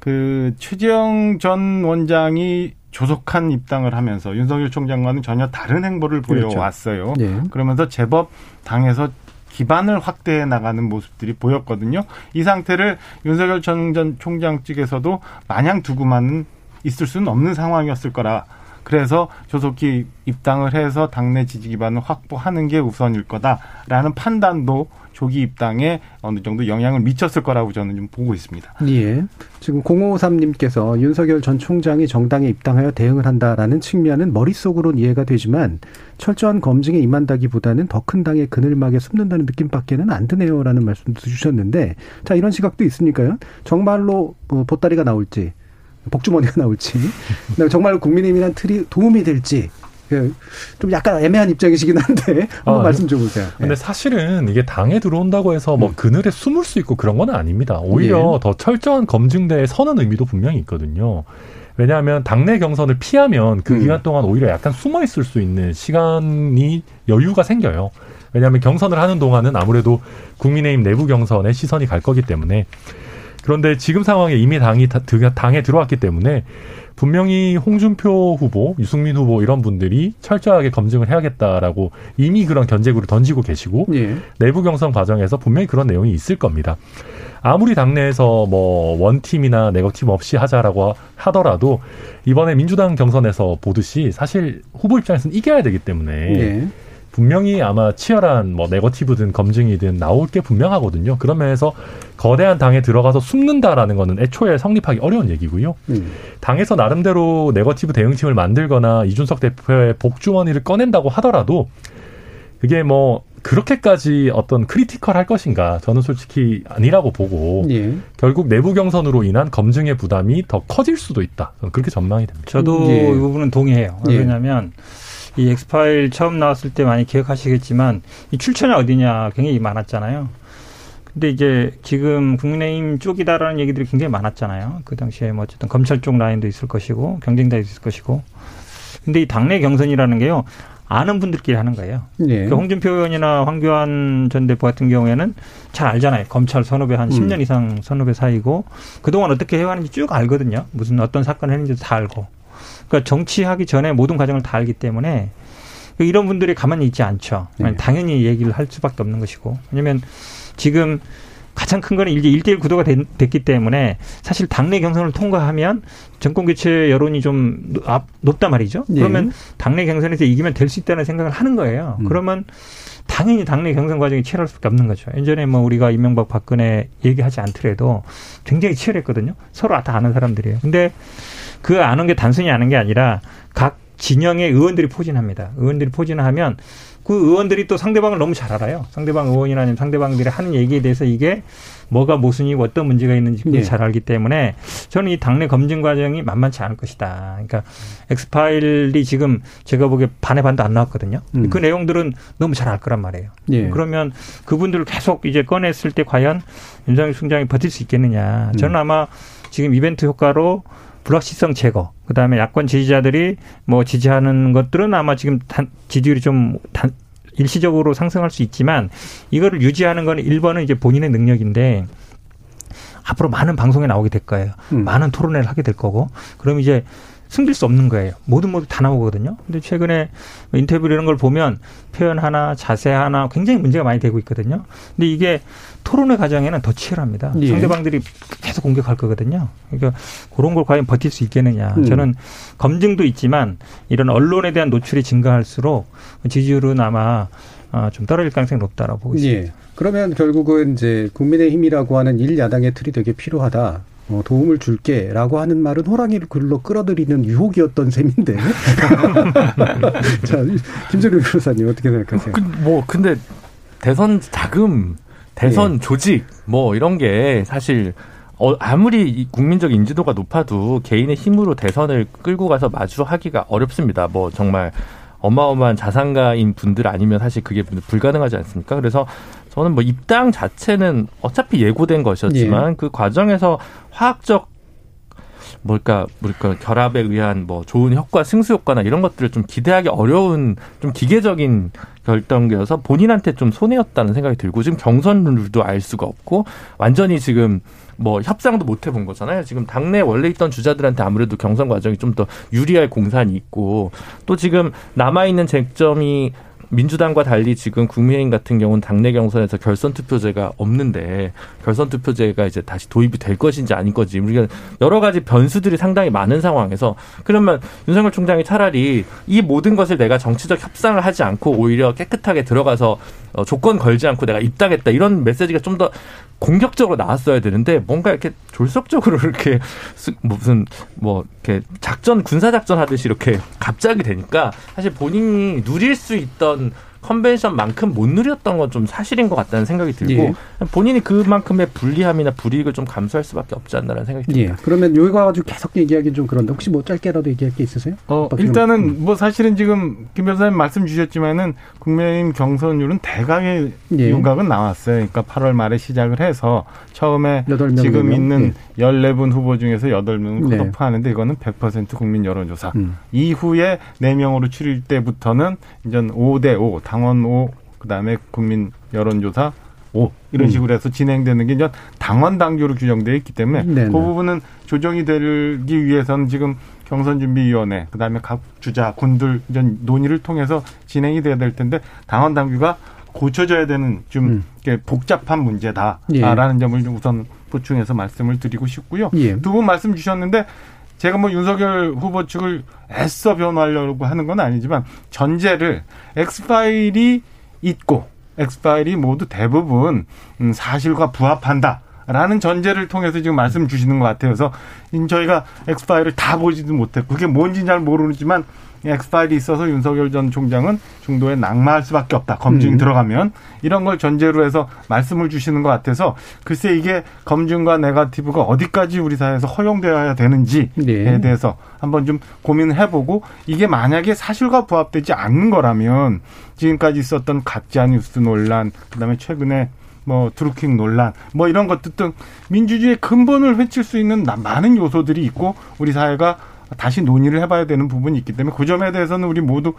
그 최재형 전 원장이 조속한 입당을 하면서 윤석열 총장과는 전혀 다른 행보를 그렇죠. 보여왔어요. 네. 그러면서 제법 당에서 기반을 확대해 나가는 모습들이 보였거든요. 이 상태를 윤석열 전 총장 측에서도 마냥 두고만 있을 수는 없는 상황이었을 거라 그래서 조속히 입당을 해서 당내 지지 기반을 확보하는 게 우선일 거다라는 판단도 조기 입당에 어느 정도 영향을 미쳤을 거라고 저는 좀 보고 있습니다. 예. 지금 0553님께서 윤석열 전 총장이 정당에 입당하여 대응을 한다라는 측면은 머릿속으로는 이해가 되지만 철저한 검증에 임한다기보다는 더 큰 당의 그늘막에 숨는다는 느낌밖에는 안 드네요라는 말씀도 주셨는데 자 이런 시각도 있으니까요. 정말로 뭐 보따리가 나올지 복주머니가 (laughs) 나올지 정말 국민의힘이란 틀이 도움이 될지 그좀 약간 애매한 입장이시긴 한데 한번 아, 말씀 좀 보세요. 근데 네. 사실은 이게 당에 들어온다고 해서 뭐 음. 그늘에 숨을 수 있고 그런 건 아닙니다. 오히려 예. 더 철저한 검증대에 서는 의미도 분명히 있거든요. 왜냐하면 당내 경선을 피하면 그 음. 기간 동안 오히려 약간 숨어 있을 수 있는 시간이 여유가 생겨요. 왜냐하면 경선을 하는 동안은 아무래도 국민의힘 내부 경선에 시선이 갈 거기 때문에 그런데 지금 상황에 이미 당이 당에 들어왔기 때문에 분명히 홍준표 후보, 유승민 후보 이런 분들이 철저하게 검증을 해야겠다라고 이미 그런 견제구를 던지고 계시고 예. 내부 경선 과정에서 분명히 그런 내용이 있을 겁니다. 아무리 당내에서 뭐 원팀이나 네거팀 없이 하자라고 하더라도 이번에 민주당 경선에서 보듯이 사실 후보 입장에서는 이겨야 되기 때문에 예. 분명히 아마 치열한 뭐 네거티브든 검증이든 나올 게 분명하거든요. 그런 면에서 거대한 당에 들어가서 숨는다라는 거는 애초에 성립하기 어려운 얘기고요. 음. 당에서 나름대로 네거티브 대응팀을 만들거나 이준석 대표의 복주머니를 꺼낸다고 하더라도 그게 뭐 그렇게까지 어떤 critical 할 것인가 저는 솔직히 아니라고 보고 예. 결국 내부 경선으로 인한 검증의 부담이 더 커질 수도 있다. 저는 그렇게 전망이 됩니다. 저도 예. 이 부분은 동의해요. 예. 왜냐하면 이 엑스파일 처음 나왔을 때 많이 기억하시겠지만 이 출처는 어디냐 굉장히 많았잖아요. 근데 이제 지금 국민의힘 쪽이다라는 얘기들이 굉장히 많았잖아요. 그 당시에 뭐 어쨌든 검찰 쪽 라인도 있을 것이고 경쟁도 있을 것이고. 근데 이 당내 경선이라는 게요. 아는 분들끼리 하는 거예요. 네. 그러니까 홍준표 의원이나 황교안 전 대표 같은 경우에는 잘 알잖아요. 검찰 선후배 한 음. 10년 이상 선후배 사이고 그동안 어떻게 해왔는지 쭉 알거든요. 무슨 어떤 사건을 했는지도 다 알고. 그러니까 정치하기 전에 모든 과정을 다 알기 때문에 이런 분들이 가만히 있지 않죠. 네. 당연히 얘기를 할 수밖에 없는 것이고. 왜냐면 지금 가장 큰 거는 이제 일대일 구도가 됐, 기 때문에 사실 당내 경선을 통과하면 정권 교체 여론이 좀 높단 말이죠. 네. 그러면 당내 경선에서 이기면 될 수 있다는 생각을 하는 거예요. 음. 그러면 당연히 당내 경선 과정이 치열할 수밖에 없는 거죠. 예전에 뭐 우리가 이명박 박근혜 얘기하지 않더라도 굉장히 치열했거든요. 서로 다 아는 사람들이에요. 근데 그 아는 게 단순히 아는 게 아니라 각 진영의 의원들이 포진합니다. 의원들이 포진하면 그 의원들이 또 상대방을 너무 잘 알아요. 상대방 의원이나 아니면 상대방들이 하는 얘기에 대해서 이게 뭐가 모순이고 어떤 문제가 있는지 네. 잘 알기 때문에 저는 이 당내 검증 과정이 만만치 않을 것이다. 그러니까 엑스파일이 지금 제가 보기에 반의 반도 안 나왔거든요. 음. 그 내용들은 너무 잘 알 거란 말이에요. 네. 그러면 그분들을 계속 이제 꺼냈을 때 과연 윤석열 총장이 버틸 수 있겠느냐. 저는 음. 아마 지금 이벤트 효과로 불확실성 제거, 그 다음에 야권 지지자들이 뭐 지지하는 것들은 아마 지금 단, 지지율이 좀 단, 일시적으로 상승할 수 있지만 이거를 유지하는 건 1번은 이제 본인의 능력인데 앞으로 많은 방송에 나오게 될 거예요. 음. 많은 토론회를 하게 될 거고. 그럼 이제 숨길 수 없는 거예요. 모든 모두 다 나오거든요. 근데 최근에 인터뷰 이런 걸 보면 표현 하나, 자세 하나 굉장히 문제가 많이 되고 있거든요. 근데 이게 토론회 과정에는 더 치열합니다. 예. 상대방들이 계속 공격할 거거든요. 그러니까 그런 걸 과연 버틸 수 있겠느냐. 음. 저는 검증도 있지만 이런 언론에 대한 노출이 증가할수록 지지율은 아마 어, 좀 떨어질 가능성이 높다라고 보고 있습니다. 예. 그러면 결국은 이제 국민의힘이라고 하는 일 야당의 틀이 되게 필요하다. 어, 도움을 줄게 라고 하는 말은 호랑이를 글로 끌어들이는 유혹이었던 셈인데. (laughs) 자, 김재룡 변호사님 어떻게 생각하세요? 그, 뭐 근데 대선 자금, 대선 예. 조직 뭐 이런 게 사실 어, 아무리 국민적 인지도가 높아도 개인의 힘으로 대선을 끌고 가서 마주하기가 어렵습니다. 뭐 정말 어마어마한 자산가인 분들 아니면 사실 그게 불가능하지 않습니까? 그래서 저는 뭐 입당 자체는 어차피 예고된 것이었지만 예. 그 과정에서 화학적 뭘까 뭘까 결합에 의한 뭐 좋은 효과 승수 효과나 이런 것들을 좀 기대하기 어려운 좀 기계적인 결정이어서 본인한테 좀 손해였다는 생각이 들고 지금 경선 룰도 알 수가 없고 완전히 지금 뭐 협상도 못 해본 거잖아요. 지금 당내 원래 있던 주자들한테 아무래도 경선 과정이 좀 더 유리할 공산이 있고 또 지금 남아 있는 쟁점이 민주당과 달리 지금 국민의힘 같은 경우는 당내 경선에서 결선 투표제가 없는데 결선 투표제가 이제 다시 도입이 될 것인지 아닌 건지 우리가 여러 가지 변수들이 상당히 많은 상황에서 그러면 윤석열 총장이 차라리 이 모든 것을 내가 정치적 협상을 하지 않고 오히려 깨끗하게 들어가서 어, 조건 걸지 않고 내가 입당했다 이런 메시지가 좀 더 공격적으로 나왔어야 되는데 뭔가 이렇게 졸속적으로 이렇게 무슨 뭐 이렇게 작전 군사 작전 하듯이 이렇게 갑자기 되니까 사실 본인이 누릴 수 있던 컨벤션만큼 못 누렸던 건 좀 사실인 것 같다는 생각이 들고 예. 본인이 그만큼의 불리함이나 불이익을 좀 감수할 수밖에 없지 않나라는 생각이 듭니다. 예. 그러면 여기 가지고 계속 얘기하기 좀 그런데 혹시 뭐 짧게라도 얘기할 게 있으세요? 어, 일단은 뭐 사실은 지금 김 변호사님 말씀 주셨지만은 국민의힘 경선률은 대강의 예. 윤곽은 나왔어요. 그러니까 8월 말에 시작을 해서 처음에 지금 있는 예. 14분 후보 중에서 8명을 네. 컷오프하는데 이거는 100% 국민 여론조사. 음. 이후에 4명으로 추릴 때부터는 이제 5대 5 당원 5, 그다음에 국민 여론조사 5 이런 음. 식으로 해서 진행되는 게 이제 당원 당규로 규정되어 있기 때문에 네네. 그 부분은 조정이 되기 위해서는 지금 경선준비위원회 그다음에 각 주자 군들 이제 논의를 통해서 진행이 돼야 될 텐데 당원 당규가 고쳐져야 되는 좀 음. 복잡한 문제다라는 예. 점을 우선 보충해서 말씀을 드리고 싶고요. 예. 두분 말씀 주셨는데 제가 뭐 윤석열 후보 측을 애써 변호하려고 하는 건 아니지만 전제를 엑스파일이 있고 엑스파일이 모두 대부분 음, 사실과 부합한다. 라는 전제를 통해서 지금 말씀 주시는 것 같아요. 그래서 저희가 엑스파일을 다 보지도 못했고 그게 뭔지 잘 모르지만 엑스파일이 있어서 윤석열 전 총장은 중도에 낙마할 수밖에 없다. 검증이 음. 들어가면 이런 걸 전제로 해서 말씀을 주시는 것 같아서 글쎄 이게 검증과 네가티브가 어디까지 우리 사회에서 허용되어야 되는지에 네. 대해서 한번 좀 고민을 해보고 이게 만약에 사실과 부합되지 않는 거라면 지금까지 있었던 가짜 뉴스 논란 그다음에 최근에 뭐 드루킹 논란 뭐 이런 것들 등 민주주의의 근본을 해칠 수 있는 많은 요소들이 있고 우리 사회가 다시 논의를 해봐야 되는 부분이 있기 때문에 그 점에 대해서는 우리 모두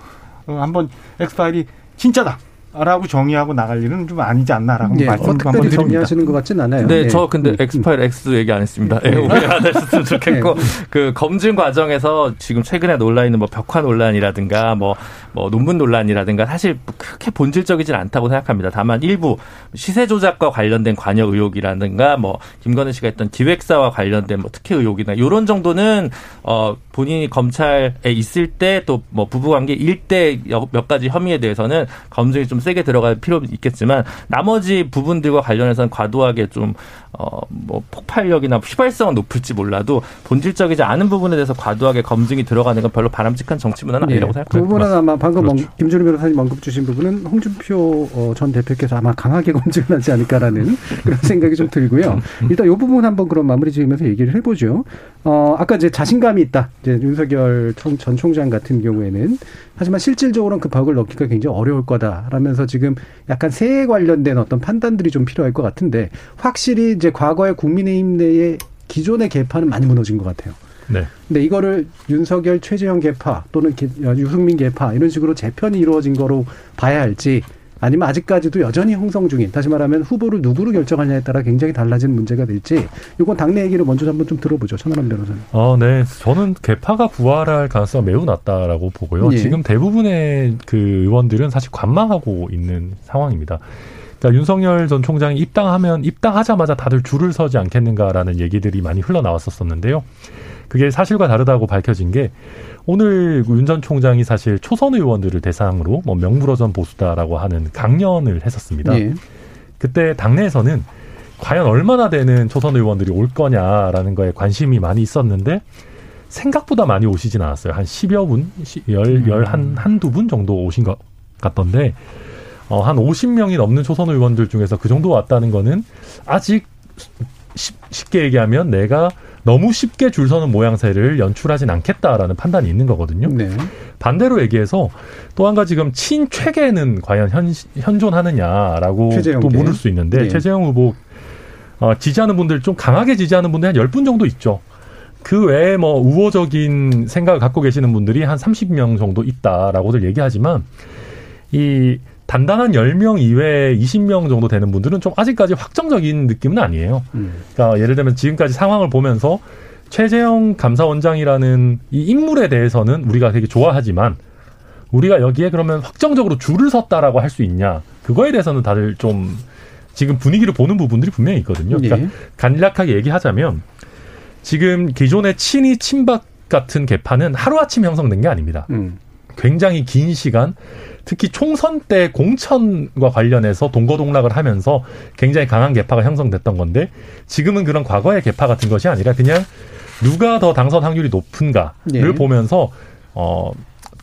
어, 한번 엑스파일이 진짜다. 라고 정의하고 나갈 일은 좀 아니지 않나라고 네, 말씀 한번 드립니다. 정리하시는 것 같진 않아요. 네, 네. 저 근데 음. 엑스파일 X 얘기 안 했습니다. 네, 오해 안 했으면 (laughs) 좋겠고 네. 그 검증 과정에서 지금 최근에 논란 있는 뭐 벽화 논란이라든가 뭐 뭐 논문 논란이라든가 사실 크게 본질적이진 않다고 생각합니다. 다만 일부 시세 조작과 관련된 관여 의혹이라든가 뭐 김건희 씨가 했던 기획사와 관련된 뭐 특혜 의혹이나 이런 정도는 어 본인이 검찰에 있을 때 또 뭐 부부관계 일대 몇 가지 혐의에 대해서는 검증이 좀 세게 들어갈 필요는 있겠지만 나머지 부분들과 관련해서는 과도하게 좀 어, 뭐 폭발력이나 휘발성은 높을지 몰라도 본질적이지 않은 부분에 대해서 과도하게 검증이 들어가는 건 별로 바람직한 정치 문화는 네. 아니라고 네. 생각합니다. 그 부분은 아마 방금 그렇죠. 김준우 변호사님 언급 주신 부분은 홍준표 어, 전 대표께서 아마 강하게 (laughs) 검증을 하지 않을까라는 그런 생각이 좀 들고요. 일단 이 부분 한번 그럼 마무리 지으면서 얘기를 해보죠. 어, 아까 이제 자신감이 있다. 이제 윤석열 전 총장 같은 경우에는 하지만 실질적으로는 그 벽을 넣기가 굉장히 어려울 거다라면서 지금 약간 세에 관련된 어떤 판단들이 좀 필요할 것 같은데. 확실히 이제 과거의 국민의힘 내에 기존의 개파는 많이 무너진 것 같아요. 네. 근데 이거를 윤석열 최재형 개파 또는 유승민 개파 이런 식으로 재편이 이루어진 거로 봐야 할지 아니면 아직까지도 여전히 형성 중인 다시 말하면 후보를 누구로 결정하냐에 따라 굉장히 달라진 문제가 될지 이건 당내 얘기를 먼저 한번 좀 들어보죠 천하람 변호사님. 어, 네. 저는 개파가 부활할 가능성이 매우 낮다라고 보고요. 예. 지금 대부분의 그 의원들은 사실 관망하고 있는 상황입니다. 그러니까 윤석열 전 총장이 입당하면 입당하자마자 다들 줄을 서지 않겠는가라는 얘기들이 많이 흘러나왔었었는데요. 그게 사실과 다르다고 밝혀진 게 오늘 윤 전 총장이 사실 초선 의원들을 대상으로 뭐 명불허전 보수다라고 하는 강연을 했었습니다. 예. 그때 당내에서는 과연 얼마나 되는 초선 의원들이 올 거냐라는 거에 관심이 많이 있었는데 생각보다 많이 오시진 않았어요. 한 10여 분, 열, 열, 한, 한두 분 정도 오신 것 같던데, 어, 한 50명이 넘는 초선 의원들 중에서 그 정도 왔다는 거는 아직 쉽게 얘기하면 내가 너무 쉽게 줄 서는 모양새를 연출하진 않겠다라는 판단이 있는 거거든요. 네. 반대로 얘기해서 또 한 가지 지금 친최계는 과연 현, 현존하느냐라고 또 물을 수 있는데 네. 최재형 후보 어, 지지하는 분들 좀 강하게 지지하는 분들 한 열 분 정도 있죠. 그 외에 뭐 우호적인 생각을 갖고 계시는 분들이 한 30명 정도 있다라고들 얘기하지만 이 단단한 10명 이외에 20명 정도 되는 분들은 좀 아직까지 확정적인 느낌은 아니에요. 음. 그러니까 예를 들면 지금까지 상황을 보면서 최재형 감사원장이라는 이 인물에 대해서는 우리가 되게 좋아하지만 우리가 여기에 그러면 확정적으로 줄을 섰다라고 할 수 있냐. 그거에 대해서는 다들 좀 지금 분위기를 보는 부분들이 분명히 있거든요. 그러니까 예. 간략하게 얘기하자면 지금 기존의 친이 친박 같은 개파는 하루아침 형성된 게 아닙니다. 음. 굉장히 긴 시간 특히 총선 때 공천과 관련해서 동거동락을 하면서 굉장히 강한 개파가 형성됐던 건데 지금은 그런 과거의 개파 같은 것이 아니라 그냥 누가 더 당선 확률이 높은가를 네. 보면서 어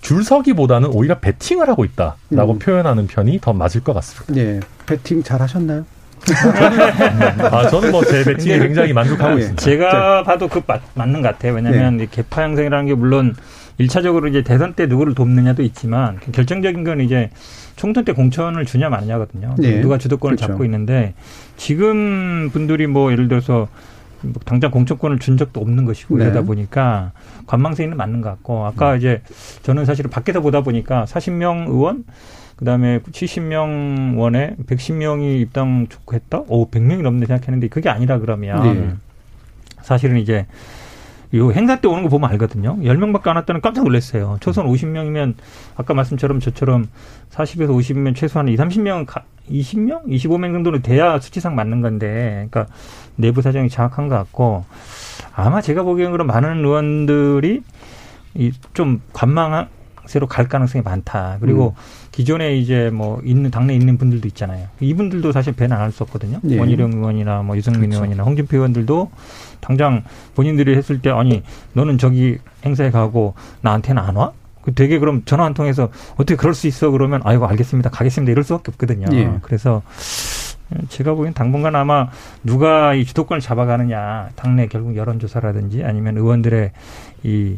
줄서기보다는 오히려 배팅을 하고 있다라고 음. 표현하는 편이 더 맞을 것 같습니다. 네, 배팅 잘 하셨나요? (laughs) 아, 저는 뭐 제 배팅에 굉장히 만족하고 네. 있습니다. 제가 봐도 그 맞, 맞는 것 같아요. 왜냐하면 네. 개파 형성이라는 게 물론 일차적으로 이제 대선 때 누구를 돕느냐도 있지만 결정적인 건 이제 총선 때 공천을 주냐 마냐거든요. 네. 누가 주도권을 그렇죠. 잡고 있는데 지금 분들이 뭐 예를 들어서 뭐 당장 공천권을 준 적도 없는 것이고 네. 이러다 보니까 관망세는 맞는 것 같고 아까 음. 이제 저는 사실은 밖에서 보다 보니까 40명 의원 그다음에 70명 원에 110명이 입당 촉구했다? 오, 100명이 넘네 생각했는데 그게 아니라 그러면 네. 사실은 이제 요 행사 때 오는 거 보면 알거든요. 10명밖에 안 왔다는 깜짝 놀랐어요. 초선 50명이면 아까 말씀처럼 저처럼 40에서 50명 최소한 2, 30명, 20명, 25명 정도는 돼야 수치상 맞는 건데, 그러니까 내부 사정이 정확한 것 같고 아마 제가 보기에는 그런 많은 의원들이 좀 관망 세로 갈 가능성이 많다. 그리고 음. 기존에 이제 뭐 있는 당내 있는 분들도 있잖아요. 이분들도 사실 배는 안할 수 없거든요. 예. 원희룡 의원이나 뭐 유승민 그렇죠. 의원이나 홍준표 의원들도 당장 본인들이 했을 때 아니 너는 저기 행사에 가고 나한테는 안 와? 그 되게 그럼 전화 한 통해서 어떻게 그럴 수 있어 그러면 아이고 알겠습니다 가겠습니다 이럴 수밖에 없거든요. 예. 그래서 제가 보기엔 당분간 아마 누가 이 주도권을 잡아가느냐 당내 결국 여론조사라든지 아니면 의원들의 이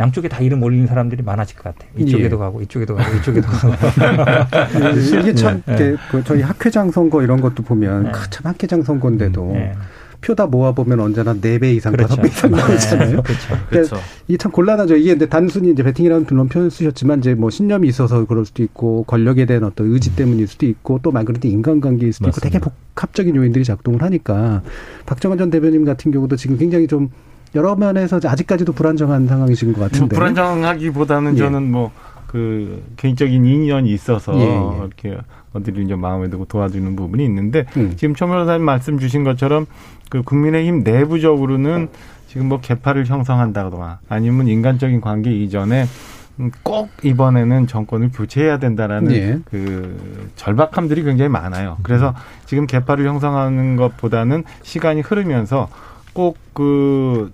양쪽에 다 이름 올리는 사람들이 많아질 것 같아요. 이쪽에도 예. 가고 이쪽에도 가고 이쪽에도 가고. (laughs) 이게 참 네. 그 저희 학회장 선거 이런 것도 보면 네. 참 학회장 선거인데도 네. 표다 모아보면 언제나 네 배 이상, 그렇죠. 다섯 배 이상 나오잖아요. 네. (laughs) 그렇죠. 그렇죠. 이게 참 곤란하죠. 이게 근데 단순히 이제 배팅이라는 그런 표현 쓰셨지만 이제 뭐 신념이 있어서 그럴 수도 있고 권력에 대한 어떤 의지 음. 때문일 수도 있고 또 말 그런 인간관계일 수도 맞습니다. 있고 되게 복합적인 요인들이 작동을 하니까 박정환 전 대변인 같은 경우도 지금 굉장히 좀 여러 면에서 아직까지도 불안정한 상황이신 것 같은데. 뭐 불안정하기보다는 예. 저는 뭐 그 개인적인 인연이 있어서 예, 예. 이렇게 어디를 이제 마음에 두고 도와주는 부분이 있는데 음. 지금 초 변호사님 말씀 주신 것처럼 그 국민의힘 내부적으로는 지금 뭐 개파를 형성한다거나 아니면 인간적인 관계 이전에 꼭 이번에는 정권을 교체해야 된다라는 예. 그 절박함들이 굉장히 많아요. 그래서 지금 개파를 형성하는 것보다는 시간이 흐르면서 꼭그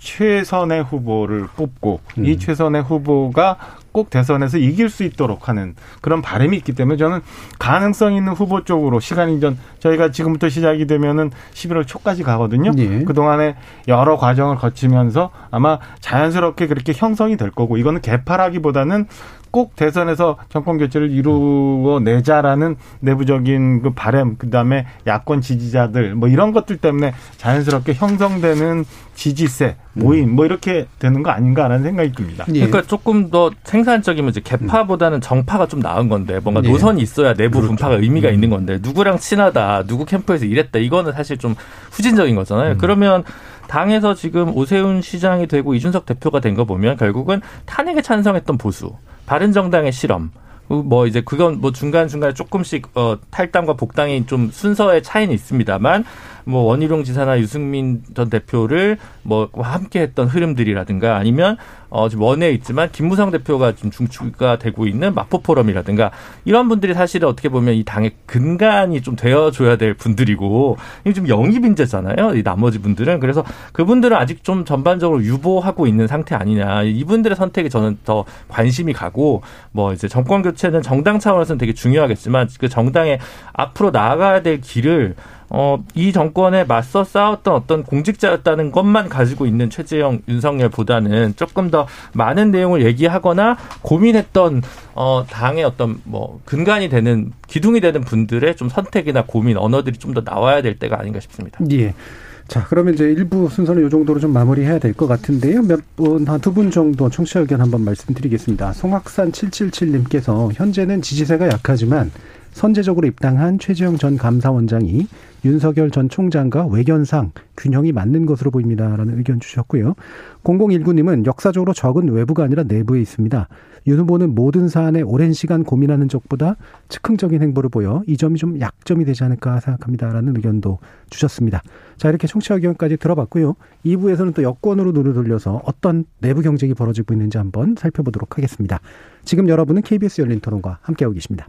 최선의 후보를 뽑고 음. 이 최선의 후보가 꼭 대선에서 이길 수 있도록 하는 그런 바람이 있기 때문에 저는 가능성 있는 후보 쪽으로 시간 이 전 저희가 지금부터 시작이 되면은 11월 초까지 가거든요. 예. 그 동안에 여러 과정을 거치면서 아마 자연스럽게 그렇게 형성이 될 거고 이거는 개파라기보다는 꼭 대선에서 정권 교체를 이루어내자라는 내부적인 그 바램 그 다음에 야권 지지자들 뭐 이런 것들 때문에 자연스럽게 형성되는 지지세 모임 뭐 이렇게 되는 거 아닌가라는 생각이 듭니다. 예. 그러니까 조금 더 생산적이면 이제 개파보다는 정파가 좀 나은 건데 뭔가 예. 노선이 있어야 내부 그렇죠. 분파가 의미가 음. 있는 건데 누구랑 친하다 누구 캠프에서 일했다 이거는 사실 좀 후진적인 거잖아요. 음. 그러면 당에서 지금 오세훈 시장이 되고 이준석 대표가 된 거 보면 결국은 탄핵에 찬성했던 보수 바른정당의 실험 뭐 이제 그건 뭐 중간 중간에 조금씩 어 탈당과 복당이 좀 순서의 차이는 있습니다만 뭐 원희룡 지사나 유승민 전 대표를 뭐 함께 했던 흐름들이라든가 아니면 어 지금 원에 있지만 김무성 대표가 좀 중추가 되고 있는 마포 포럼이라든가 이런 분들이 사실은 어떻게 보면 이 당의 근간이 좀 되어줘야 될 분들이고 이게 좀 영입 인재잖아요. 이 나머지 분들은 그래서 그분들은 아직 좀 전반적으로 유보하고 있는 상태 아니냐. 이분들의 선택이 저는 더 관심이 가고 뭐 이제 정권 교체는 정당 차원에서는 되게 중요하겠지만 그 정당의 앞으로 나아가야 될 길을 어, 이 정권에 맞서 싸웠던 어떤 공직자였다는 것만 가지고 있는 최재형, 윤석열보다는 조금 더 많은 내용을 얘기하거나 고민했던 어, 당의 어떤 뭐 근간이 되는 기둥이 되는 분들의 좀 선택이나 고민 언어들이 좀 더 나와야 될 때가 아닌가 싶습니다. 예. 자, 그러면 이제 일부 순서는 이 정도로 좀 마무리해야 될 것 같은데요. 몇 분, 한 두 분 정도 청취자 의견 한번 말씀드리겠습니다. 송악산 777님께서 현재는 지지세가 약하지만 선제적으로 입당한 최재형 전 감사원장이 윤석열 전 총장과 외견상 균형이 맞는 것으로 보입니다라는 의견 주셨고요. 0019님은 역사적으로 적은 외부가 아니라 내부에 있습니다. 윤 후보는 모든 사안에 오랜 시간 고민하는 적보다 즉흥적인 행보를 보여 이 점이 좀 약점이 되지 않을까 생각합니다라는 의견도 주셨습니다. 자 이렇게 청취자 의견까지 들어봤고요. 2부에서는 또 여권으로 눈을 돌려서 어떤 내부 경쟁이 벌어지고 있는지 한번 살펴보도록 하겠습니다. 지금 여러분은 KBS 열린 토론과 함께하고 계십니다.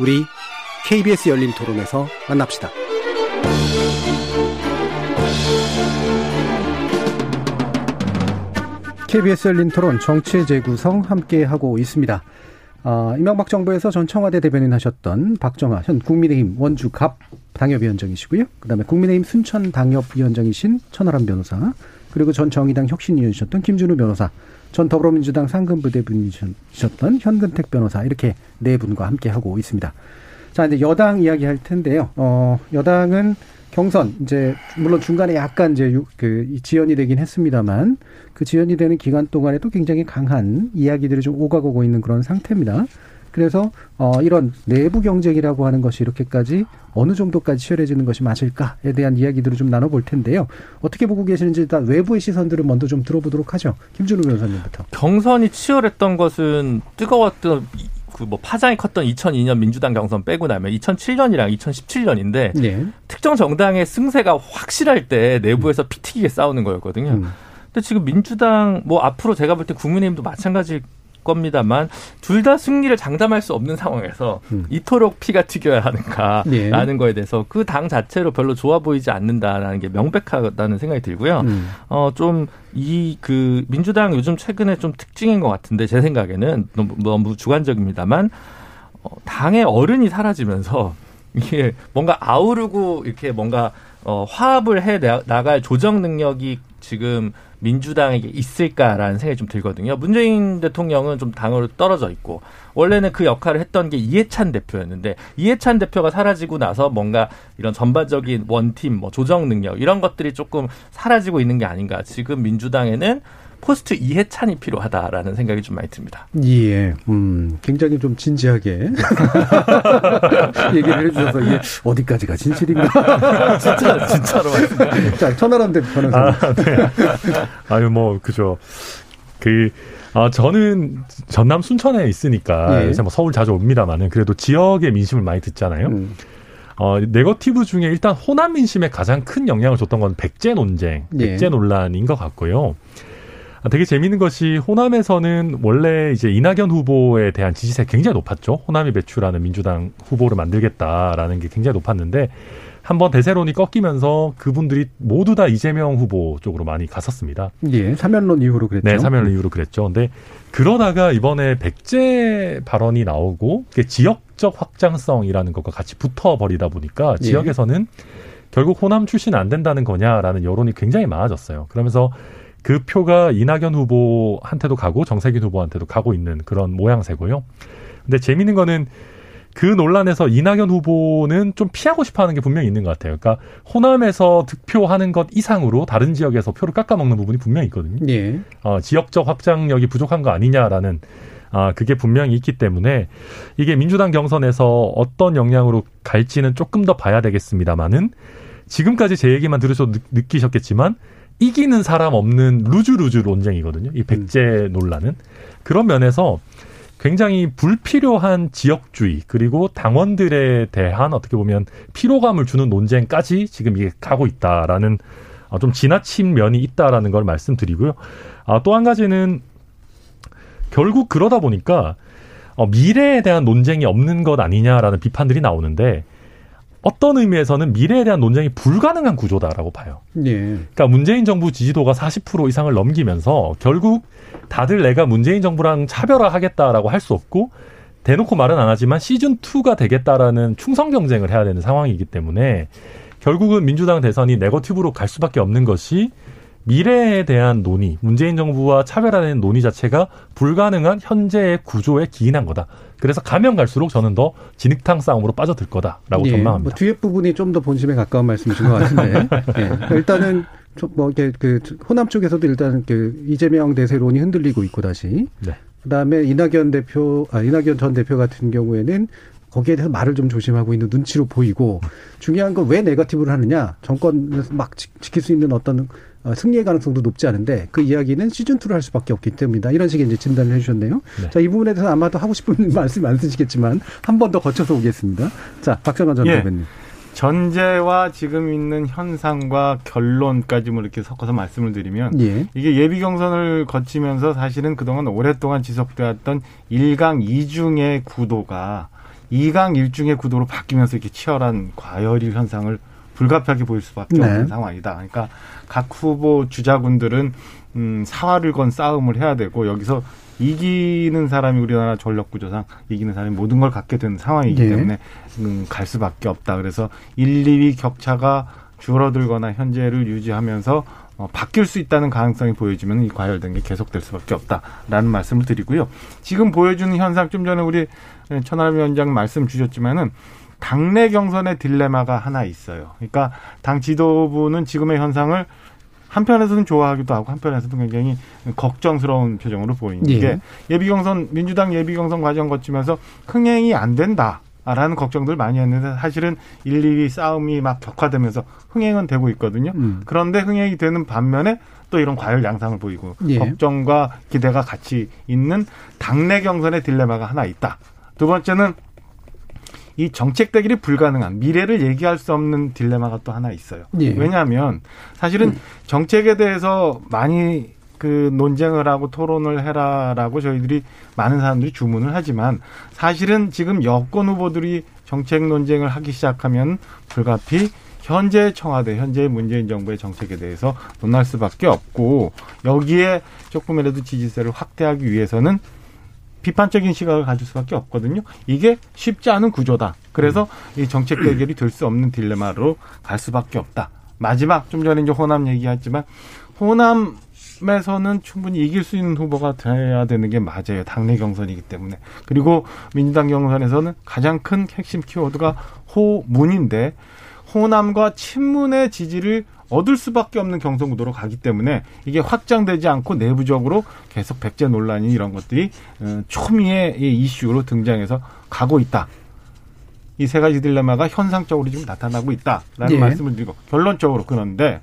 우리 KBS 열린 토론에서 만납시다. KBS 열린 토론 정치의 재구성 함께 하고 있습니다. 아, 이명박 정부에서 전 청와대 대변인 하셨던 박정아 현 국민의힘 원주 갑 당협위원장이시고요. 그다음에 국민의힘 순천 당협위원장이신 천하람 변호사 그리고 전 정의당 혁신위원이셨던 김준우 변호사 전 더불어민주당 상근부대분이셨던 현근택 변호사 이렇게 네 분과 함께 하고 있습니다. 자 이제 여당 이야기 할 텐데요. 어, 여당은 경선 이제 물론 중간에 약간 이제 그 지연이 되긴 했습니다만 그 지연이 되는 기간 동안에도 굉장히 강한 이야기들이 좀 오가고 있는 그런 상태입니다. 그래서 어 이런 내부 경쟁이라고 하는 것이 이렇게까지 어느 정도까지 치열해지는 것이 맞을까에 대한 이야기들을 좀 나눠볼 텐데요. 어떻게 보고 계시는지 일단 외부의 시선들을 먼저 좀 들어보도록 하죠. 김준우 변호사님부터. 경선이 치열했던 것은 뜨거웠던 그뭐 파장이 컸던 2002년 민주당 경선 빼고 나면 2007년이랑 2017년인데 네. 특정 정당의 승세가 확실할 때 내부에서 피튀기게 싸우는 거였거든요. 음. 근데 지금 민주당 뭐 앞으로 제가 볼 때 국민의힘도 마찬가지 겁니다만 둘 다 승리를 장담할 수 없는 상황에서 음. 이토록 피가 튀겨야 하는가라는 네. 거에 대해서 그 당 자체로 별로 좋아 보이지 않는다라는 게 명백하다는 생각이 들고요. 음. 어좀 이 그 민주당 요즘 최근에 좀 특징인 것 같은데 제 생각에는 너무, 너무 주관적입니다만 어, 당의 어른이 사라지면서 이게 뭔가 아우르고 이렇게 뭔가 어, 화합을 해 나갈 조정 능력이 지금 민주당에게 있을까라는 생각이 좀 들거든요. 문재인 대통령은 좀 당으로 떨어져 있고 원래는 그 역할을 했던 게 이해찬 대표였는데 이해찬 대표가 사라지고 나서 뭔가 이런 전반적인 원팀 뭐 조정 능력 이런 것들이 조금 사라지고 있는 게 아닌가. 지금 민주당에는 포스트 이해찬이 필요하다라는 생각이 좀 많이 듭니다. 예, 음, 굉장히 좀 진지하게 (laughs) 얘기를 해주셔서 이게 어디까지가 진실인가? (laughs) 진짜 진짜로. 자, 천하람 대표는 아, 네. 아유 뭐 그죠. 그 아, 저는 전남 순천에 있으니까 예. 뭐 서울 자주 옵니다만은 그래도 지역의 민심을 많이 듣잖아요. 음. 어, 네거티브 중에 일단 호남 민심에 가장 큰 영향을 줬던 건 백제 논쟁, 예. 백제 논란인 것 같고요. 아, 되게 재미있는 것이 호남에서는 원래 이제 이낙연 후보에 대한 지지세 굉장히 높았죠. 호남이 배출하는 민주당 후보를 만들겠다라는 게 굉장히 높았는데 한번 대세론이 꺾이면서 그분들이 모두 다 이재명 후보 쪽으로 많이 갔었습니다. 예, 사면론 이후로 그랬죠. 네, 사면론 이후로 그랬죠. 근데 그러다가 이번에 백제 발언이 나오고 지역적 확장성이라는 것과 같이 붙어 버리다 보니까 예. 지역에서는 결국 호남 출신 안 된다는 거냐라는 여론이 굉장히 많아졌어요. 그러면서 그 표가 이낙연 후보한테도 가고 정세균 후보한테도 가고 있는 그런 모양새고요. 근데 재밌는 거는 그 논란에서 이낙연 후보는 좀 피하고 싶어 하는 게 분명히 있는 것 같아요. 그러니까 호남에서 득표하는 것 이상으로 다른 지역에서 표를 깎아먹는 부분이 분명히 있거든요. 예. 어, 지역적 확장력이 부족한 거 아니냐라는 아, 그게 분명히 있기 때문에 이게 민주당 경선에서 어떤 영향으로 갈지는 조금 더 봐야 되겠습니다만은 지금까지 제 얘기만 들으셔도 느, 끼셨겠지만 이기는 사람 없는 루즈루즈 논쟁이거든요. 이 백제 음. 논란은. 그런 면에서 굉장히 불필요한 지역주의 그리고 당원들에 대한 어떻게 보면 피로감을 주는 논쟁까지 지금 이게 가고 있다라는 어, 좀 지나친 면이 있다라는 걸 말씀드리고요. 아, 또 한 가지는 결국 그러다 보니까 어, 미래에 대한 논쟁이 없는 것 아니냐라는 비판들이 나오는데 어떤 의미에서는 미래에 대한 논쟁이 불가능한 구조다라고 봐요. 예. 그러니까 문재인 정부 지지도가 40% 이상을 넘기면서 결국 다들 내가 문재인 정부랑 차별화하겠다라고 할 수 없고 대놓고 말은 안 하지만 시즌 2가 되겠다라는 충성 경쟁을 해야 되는 상황이기 때문에 결국은 민주당 대선이 네거티브로 갈 수밖에 없는 것이 미래에 대한 논의, 문재인 정부와 차별화되는 논의 자체가 불가능한 현재의 구조에 기인한 거다. 그래서 가면 갈수록 저는 더 진흙탕 싸움으로 빠져들 거다라고 예, 전망합니다. 뭐 뒤에 부분이 좀 더 본심에 가까운 말씀이신 것 같은데 (laughs) 예, 일단은 뭐 이렇게 그 호남 쪽에서도 일단 그 이재명 대세론이 흔들리고 있고 다시 네. 그다음에 이낙연 대표 아 이낙연 전 대표 같은 경우에는 거기에 대해서 말을 좀 조심하고 있는 눈치로 보이고 중요한 건 왜 네거티브를 하느냐 정권에서 막 지킬 수 있는 어떤 어, 승리의 가능성도 높지 않은데 그 이야기는 시즌 2를 할 수밖에 없기 때문이다. 이런 식의 이제 진단을 해주셨네요. 네. 자, 이 부분에 대해서 아마도 하고 싶은 (laughs) 말씀 많으시겠지만 한 번 더 거쳐서 오겠습니다. 자, 박정환 전 예. 대변인. 전제와 지금 있는 현상과 결론까지 뭐 이렇게 섞어서 말씀을 드리면 예. 이게 예비 경선을 거치면서 사실은 그동안 오랫동안 지속되었던 1강 2중의 구도가 2강 1중의 구도로 바뀌면서 이렇게 치열한 과열일 현상을 불가피하게 보일 수밖에 네. 없는 상황이다. 그러니까 각 후보 주자군들은 음, 사활을 건 싸움을 해야 되고 여기서 이기는 사람이 우리나라 전력 구조상 이기는 사람이 모든 걸 갖게 되는 상황이기 네. 때문에 음, 갈 수밖에 없다. 그래서 1, 2위 격차가 줄어들거나 현재를 유지하면서 어, 바뀔 수 있다는 가능성이 보여지면 이 과열된 게 계속될 수밖에 없다라는 말씀을 드리고요. 지금 보여주는 현상 좀 전에 우리 천하람 위원장 말씀 주셨지만은 당내 경선의 딜레마가 하나 있어요. 그러니까 당 지도부는 지금의 현상을 한편에서는 좋아하기도 하고 한편에서는 굉장히 걱정스러운 표정으로 보이는 예. 게 예비 경선 민주당 예비 경선 과정 거치면서 흥행이 안 된다. 라는 걱정들 많이 했는데 사실은 1, 2위 싸움이 막 격화되면서 흥행은 되고 있거든요. 음. 그런데 흥행이 되는 반면에 또 이런 과열 양상을 보이고 예. 걱정과 기대가 같이 있는 당내 경선의 딜레마가 하나 있다. 두 번째는 이 정책 대결이 불가능한 미래를 얘기할 수 없는 딜레마가 또 하나 있어요. 예. 왜냐하면 사실은 음. 정책에 대해서 많이 그 논쟁을 하고 토론을 해라라고 저희들이 많은 사람들이 주문을 하지만 사실은 지금 여권 후보들이 정책 논쟁을 하기 시작하면 불가피 현재 청와대, 현재 문재인 정부의 정책에 대해서 논할 수밖에 없고 여기에 조금이라도 지지세를 확대하기 위해서는 비판적인 시각을 가질 수밖에 없거든요. 이게 쉽지 않은 구조다. 그래서 이 정책 대결이 될 수 없는 딜레마로 갈 수밖에 없다. 마지막 좀 전에 이제 호남 얘기했지만 호남 에서는 충분히 이길 수 있는 후보가 돼야 되는 게 맞아요. 당내 경선이기 때문에. 그리고 민주당 경선에서는 가장 큰 핵심 키워드가 호문인데 호남과 친문의 지지를 얻을 수밖에 없는 경선 구도로 가기 때문에 이게 확장되지 않고 내부적으로 계속 백제 논란이 이런 것들이 어, 초미의 이슈로 등장해서 가고 있다. 이 세 가지 딜레마가 현상적으로 지금 나타나고 있다라는 예. 말씀을 드리고 결론적으로 그런데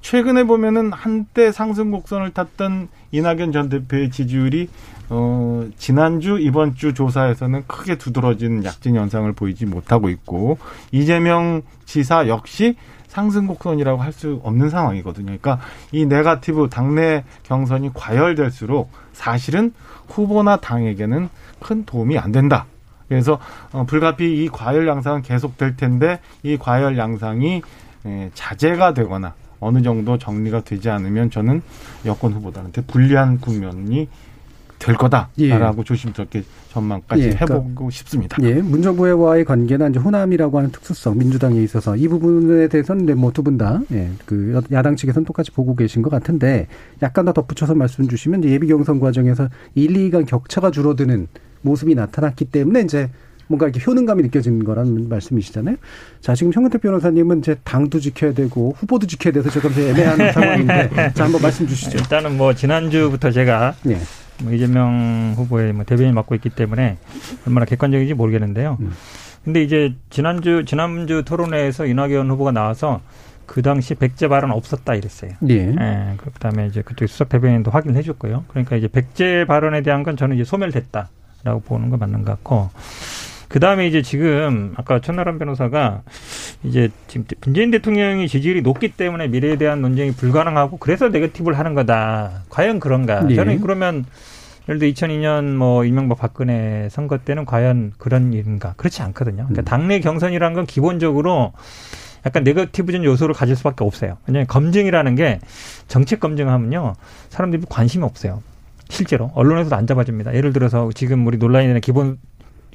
최근에 보면은 한때 상승 곡선을 탔던 이낙연 전 대표의 지지율이 어 지난주 이번 주 조사에서는 크게 두드러진 약진 현상을 보이지 못하고 있고 이재명 지사 역시 상승 곡선이라고 할 수 없는 상황이거든요. 그러니까 이 네가티브 당내 경선이 과열될수록 사실은 후보나 당에게는 큰 도움이 안 된다. 그래서 어, 불가피 이 과열 양상은 계속될 텐데 이 과열 양상이 에, 자제가 되거나 어느 정도 정리가 되지 않으면 저는 여권 후보들한테 불리한 국면이 될 거다라고 예. 조심스럽게 전망까지 예, 그러니까, 해보고 싶습니다. 예, 문정부와의 관계는 이제 호남이라고 하는 특수성 민주당에 있어서 이 부분에 대해서는 네, 뭐두 분다 예, 그 야당 측에서는 똑같이 보고 계신 것 같은데 약간 더 덧붙여서 말씀 주시면 예비 경선 과정에서 1, 2간 격차가 줄어드는 모습이 나타났기 때문에 이제 뭔가 이렇게 효능감이 느껴지는 거라는 말씀이시잖아요. 자, 지금 현근태 변호사님은 이제 당도 지켜야 되고 후보도 지켜야 돼서 조금 애매한 (laughs) 상황인데 자, 한번 말씀 주시죠. 일단은 뭐 지난주부터 제가 네. 뭐 이재명 후보의 뭐 대변인 맡고 있기 때문에 얼마나 객관적인지 모르겠는데요. 음. 근데 이제 지난주 지난주 토론회에서 이낙연 후보가 나와서 그 당시 백제 발언 없었다 이랬어요. 예. 예. 그다음에 이제 그쪽 수석 대변인도 확인을 해줬고요. 그러니까 이제 백제 발언에 대한 건 저는 이제 소멸됐다라고 보는 거 맞는 것 같고. 그 다음에 이제 지금 아까 천나람 변호사가 이제 지금 문재인 대통령이 지지율이 높기 때문에 미래에 대한 논쟁이 불가능하고 그래서 네거티브를 하는 거다. 과연 그런가? 네. 저는 그러면 예를 들어 2002년 뭐 이명박 박근혜 선거 때는 과연 그런 일인가? 그렇지 않거든요. 그러니까 음. 당내 경선이라는 건 기본적으로 약간 네거티브적 요소를 가질 수밖에 없어요. 왜냐하면 검증이라는 게 정책 검증하면요 사람들이 관심이 없어요. 실제로 언론에서도 안 잡아줍니다. 예를 들어서 지금 우리 논란이 되는 기본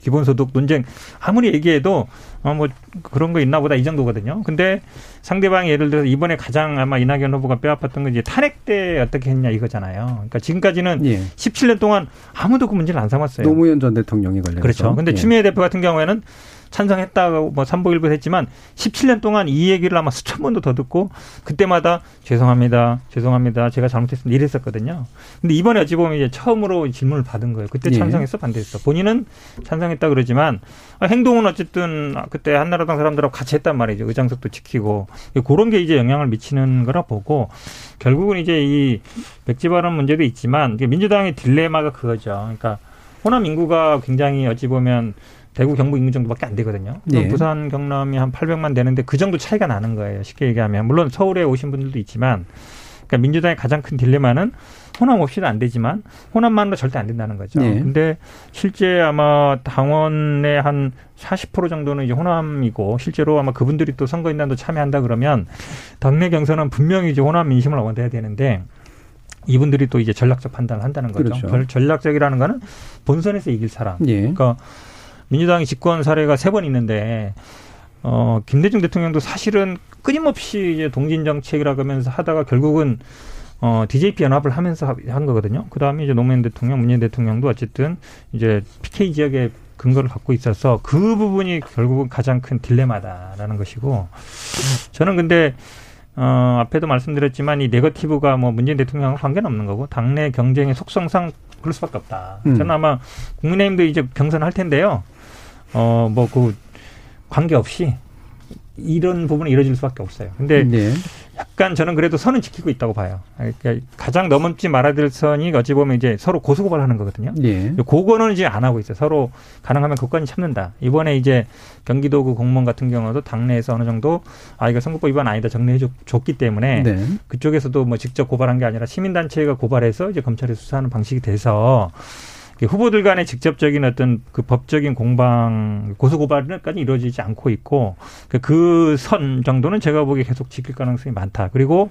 기본소득 논쟁 아무리 얘기해도 어뭐 그런 거 있나 보다 이 정도거든요. 근데 상대방이 예를 들어서 이번에 가장 아마 이낙연 후보가 뼈아팠던 건 이제 탄핵 때 어떻게 했냐 이거잖아요. 그러니까 지금까지는 예. 17년 동안 아무도 그 문제를 안 삼았어요. 노무현 전 대통령이 걸려서. 그렇죠. 근데 예. 추미애 대표 같은 경우에는 찬성했다고 뭐 삼보일보 했지만 17년 동안 이 얘기를 아마 수천 번도 더 듣고 그때마다 죄송합니다. 죄송합니다. 제가 잘못했습니다. 이랬었거든요. 근데 이번에 어찌 보면 이제 처음으로 질문을 받은 거예요. 그때 예. 찬성했어 반대했어. 본인은 찬성했다 그러지만 행동은 어쨌든 그때 한나라당 사람들하고 같이 했단 말이죠. 의장석도 지키고 그런 게 이제 영향을 미치는 거라 보고 결국은 이제 이 백지 발언 문제도 있지만 민주당의 딜레마가 그거죠. 그러니까 호남 인구가 굉장히 어찌 보면 대구 경북 인구 정도밖에 안 되거든요. 네. 부산 경남이 한 800만 되는데 그 정도 차이가 나는 거예요. 쉽게 얘기하면 물론 서울에 오신 분들도 있지만 그러니까 민주당의 가장 큰 딜레마는 호남 없이도 안 되지만 호남만으로 절대 안 된다는 거죠. 네. 근데 실제 아마 당원의 한 40% 정도는 이제 호남이고 실제로 아마 그분들이 또 선거인단도 참여한다 그러면 당내 경선은 분명히 이제 호남 민심을 얻어야 되는데 이분들이 또 이제 전략적 판단을 한다는 거죠. 그렇죠. 전략적이라는 거는 본선에서 이길 사람. 예. 그러니까 민주당이 집권 사례가 세 번 있는데 어 김대중 대통령도 사실은 끊임없이 이제 동진 정책이라고 하면서 하다가 결국은 어 DJP 연합을 하면서 한 거거든요. 그 다음에 이제 노무현 대통령, 문재인 대통령도 어쨌든 이제 PK 지역에 근거를 갖고 있어서 그 부분이 결국은 가장 큰 딜레마다라는 것이고 저는 근데 어 앞에도 말씀드렸지만 이 네거티브가 뭐 문재인 대통령과 관계는 없는 거고 당내 경쟁의 속성상 그럴 수밖에 없다. 음. 저는 아마 국민의힘도 이제 경선할 텐데요. 어, 뭐, 그, 관계 없이 이런 부분이 이루어질 수밖에 없어요. 근데 네. 약간 저는 그래도 선은 지키고 있다고 봐요. 그러니까 가장 넘지 말아야 될 선이 어찌 보면 이제 서로 고소고발하는 거거든요. 네. 그거는 이제 안 하고 있어요. 서로 가능하면 그까지 참는다. 이번에 이제 경기도 그 공무원 같은 경우도 당내에서 어느 정도 아 이거 선거법 위반 아니다 정리해 줬기 때문에 네. 그쪽에서도 뭐 직접 고발한 게 아니라 시민단체가 고발해서 이제 검찰에 수사하는 방식이 돼서 후보들 간의 직접적인 어떤 그 법적인 공방 고소 고발까지 이루어지지 않고 있고 그선 그 정도는 제가 보기에 계속 지킬 가능성이 많다. 그리고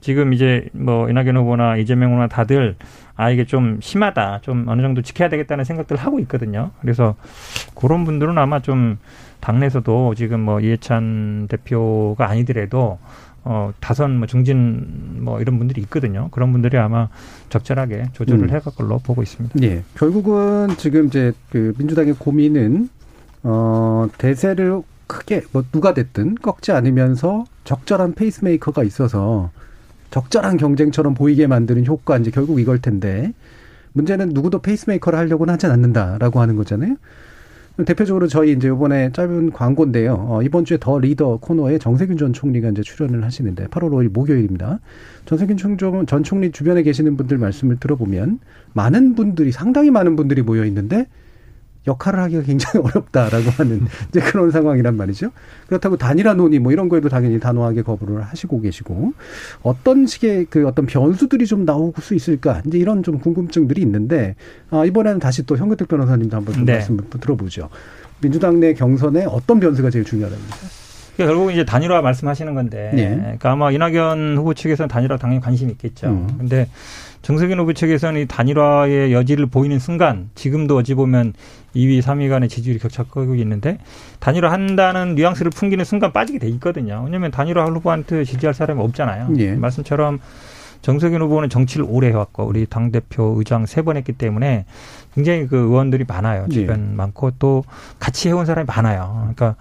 지금 이제 뭐 이낙연 후보나 이재명 후보나 다들 아 이게 좀 심하다. 좀 어느 정도 지켜야 되겠다는 생각들을 하고 있거든요. 그래서 그런 분들은 아마 좀 당내에서도 지금 뭐 이해찬 대표가 아니더라도 어, 다선 뭐 중진 뭐 이런 분들이 있거든요. 그런 분들이 아마 적절하게 조절을 음. 해갈 걸로 보고 있습니다. 예. 결국은 지금 이제 그 민주당의 고민은 어, 대세를 크게 뭐 누가 됐든 꺾지 않으면서 적절한 페이스메이커가 있어서 적절한 경쟁처럼 보이게 만드는 효과 이제 결국 이걸 텐데 문제는 누구도 페이스메이커를 하려고는 하진 않는다라고 하는 거잖아요. 대표적으로 저희 이제 이번에 짧은 광고인데요. 어, 이번 주에 더 리더 코너에 정세균 전 총리가 이제 출연을 하시는데 8월 5일 목요일입니다. 정세균 총종 전 총리 주변에 계시는 분들 말씀을 들어보면 많은 분들이 상당히 많은 분들이 모여 있는데 역할을 하기가 굉장히 (laughs) 어렵다라고 하는 이제 그런 상황이란 말이죠. 그렇다고 단일화 논의 뭐 이런 거에도 당연히 단호하게 거부를 하시고 계시고 어떤 식의 그 어떤 변수들이 좀 나올 수 있을까 이제 이런 좀 궁금증들이 있는데 아, 이번에는 다시 또 현근택 변호사님도 한번 좀 네. 말씀 들어보죠. 민주당 내 경선에 어떤 변수가 제일 중요하다니까? 그러니까 결국 이제 단일화 말씀하시는 건데, 네. 그러니까 아마 이낙연 후보 측에서는 단일화 당연히 관심이 있겠죠. 음. 근데 정세균 후보 측에서는 이 단일화의 여지를 보이는 순간 지금도 어찌 보면 2위, 3위 간의 지지율이 격차 크고 있는데 단일화 한다는 뉘앙스를 풍기는 순간 빠지게 돼 있거든요. 왜냐하면 단일화 후보한테 지지할 사람이 없잖아요. 예. 말씀처럼 정세균 후보는 정치를 오래 해왔고 우리 당 대표 의장 세 번 했기 때문에 굉장히 그 의원들이 많아요. 주변 예. 많고 또 같이 해온 사람이 많아요. 그러니까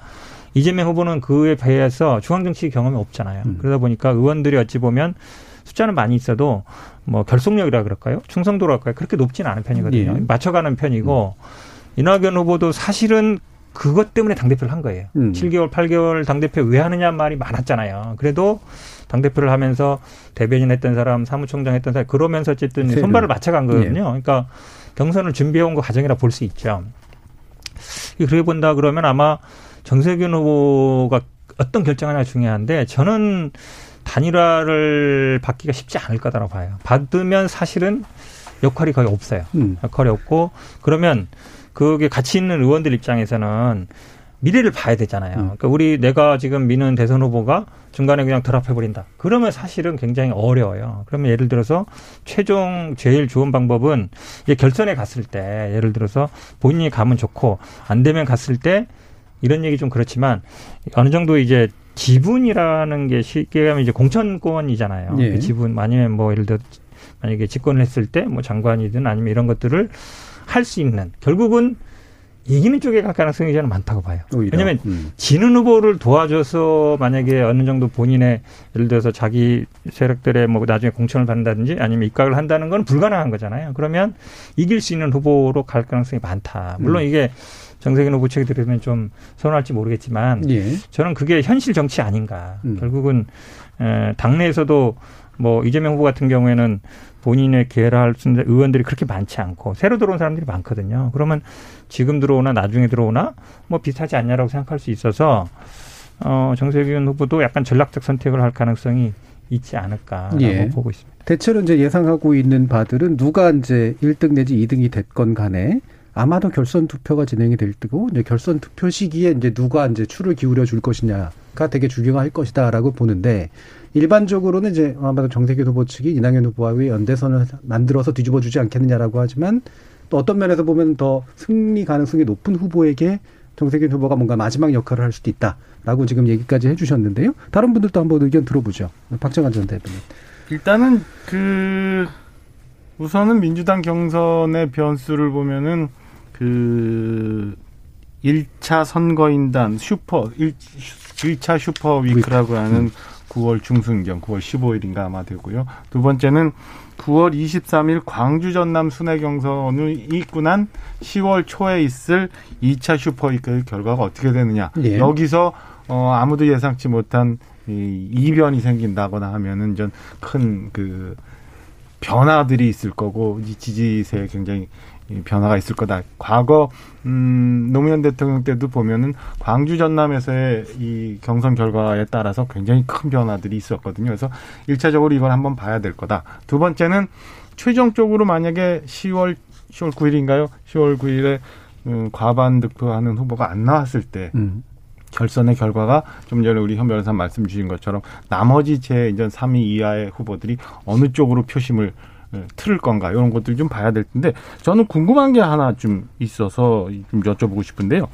이재명 후보는 그에 비해서 중앙정치 경험이 없잖아요. 음. 그러다 보니까 의원들이 어찌 보면 숫자는 많이 있어도 뭐 결속력이라 그럴까요? 충성도랄까요? 그렇게 높지는 않은 편이거든요. 예. 맞춰가는 편이고 음. 이낙연 후보도 사실은 그것 때문에 당대표를 한 거예요. 음. 7개월, 8개월 당대표 왜 하느냐 말이 많았잖아요. 그래도 당대표를 하면서 대변인 했던 사람, 사무총장 했던 사람, 그러면서 어쨌든 손발을 맞춰간 거거든요. 예. 그러니까 경선을 준비해온 거 과정이라 볼 수 있죠. 그렇게 본다 그러면 아마 정세균 후보가 어떤 결정하냐 중요한데 저는 단일화를 받기가 쉽지 않을 거다라고 봐요. 받으면 사실은 역할이 거의 없어요. 음. 역할이 없고 그러면 그게 같이 있는 의원들 입장에서는 미래를 봐야 되잖아요. 음. 그러니까 우리 내가 지금 미는 대선 후보가 중간에 그냥 드랍해 버린다. 그러면 사실은 굉장히 어려워요. 그러면 예를 들어서 최종 제일 좋은 방법은 이제 결선에 갔을 때 예를 들어서 본인이 가면 좋고 안 되면 갔을 때 이런 얘기 좀 그렇지만 어느 정도 이제 지분이라는 게 쉽게 하면 이제 공천권이잖아요. 예. 그 지분 아니면 뭐 예를 들어 만약에 집권을 했을 때 뭐 장관이든 아니면 이런 것들을 할 수 있는 결국은 이기는 쪽에 갈 가능성이 저는 많다고 봐요. 오히려. 왜냐하면 음. 지는 후보를 도와줘서 만약에 어느 정도 본인의 예를 들어서 자기 세력들의 뭐 나중에 공천을 받는다든지 아니면 입각을 한다는 건 불가능한 거잖아요. 그러면 이길 수 있는 후보로 갈 가능성이 많다. 물론 음. 이게 정세균 후보 측에 들으면 좀 선호할지 모르겠지만 예. 저는 그게 현실 정치 아닌가. 음. 결국은 에, 당내에서도 뭐 이재명 후보 같은 경우에는 본인의 계열할 수 있는 의원들이 그렇게 많지 않고 새로 들어온 사람들이 많거든요. 그러면 지금 들어오나 나중에 들어오나 뭐 비슷하지 않냐라고 생각할 수 있어서 어 정세균 후보도 약간 전략적 선택을 할 가능성이 있지 않을까라고 예. 보고 있습니다. 대체로 이제 예상하고 있는 바들은 누가 이제 1등 내지 2등이 됐건 간에 아마도 결선 투표가 진행이 될 때고 이제 결선 투표 시기에 이제 누가 이제 추를 기울여 줄 것이냐가 되게 중요할 것이다라고 보는데 일반적으로는 이제 아마도 정세균 후보 측이 이낙연 후보와의 연대선을 만들어서 뒤집어 주지 않겠느냐라고 하지만 또 어떤 면에서 보면 더 승리 가능성이 높은 후보에게 정세균 후보가 뭔가 마지막 역할을 할 수도 있다라고 지금 얘기까지 해주셨는데요. 다른 분들도 한번 의견 들어보죠. 박정환 전 대표님. 일단은 그 우선은 민주당 경선의 변수를 보면은 그 1차 선거인단 슈퍼 1, 1차 슈퍼 위크라고 하는 9월 중순경 9월 15일인가 아마 되고요. 두 번째는 9월 23일 광주 전남 순회 경선이 있고 난 10월 초에 있을 2차 슈퍼위크 결과가 어떻게 되느냐. 예. 여기서 어 아무도 예상치 못한 이 이변이 생긴다거나 하면은 전 큰 그 변화들이 있을 거고 지지세에 굉장히 변화가 있을 거다. 과거 음 노무현 대통령 때도 보면은 광주 전남에서의 이 경선 결과에 따라서 굉장히 큰 변화들이 있었거든요. 그래서 일차적으로 이걸 한번 봐야 될 거다. 두 번째는 최종적으로 만약에 10월 10월 9일인가요? 10월 9일에 음, 과반 득표하는 후보가 안 나왔을 때 음. 결선의 결과가 좀 전에 우리 현 변호사 말씀 주신 것처럼 나머지 제 이전 3위 이하의 후보들이 어느 쪽으로 표심을 네, 틀을 건가 이런 것들 좀 봐야 될 텐데 저는 궁금한 게 하나 좀 있어서 좀 여쭤보고 싶은데요.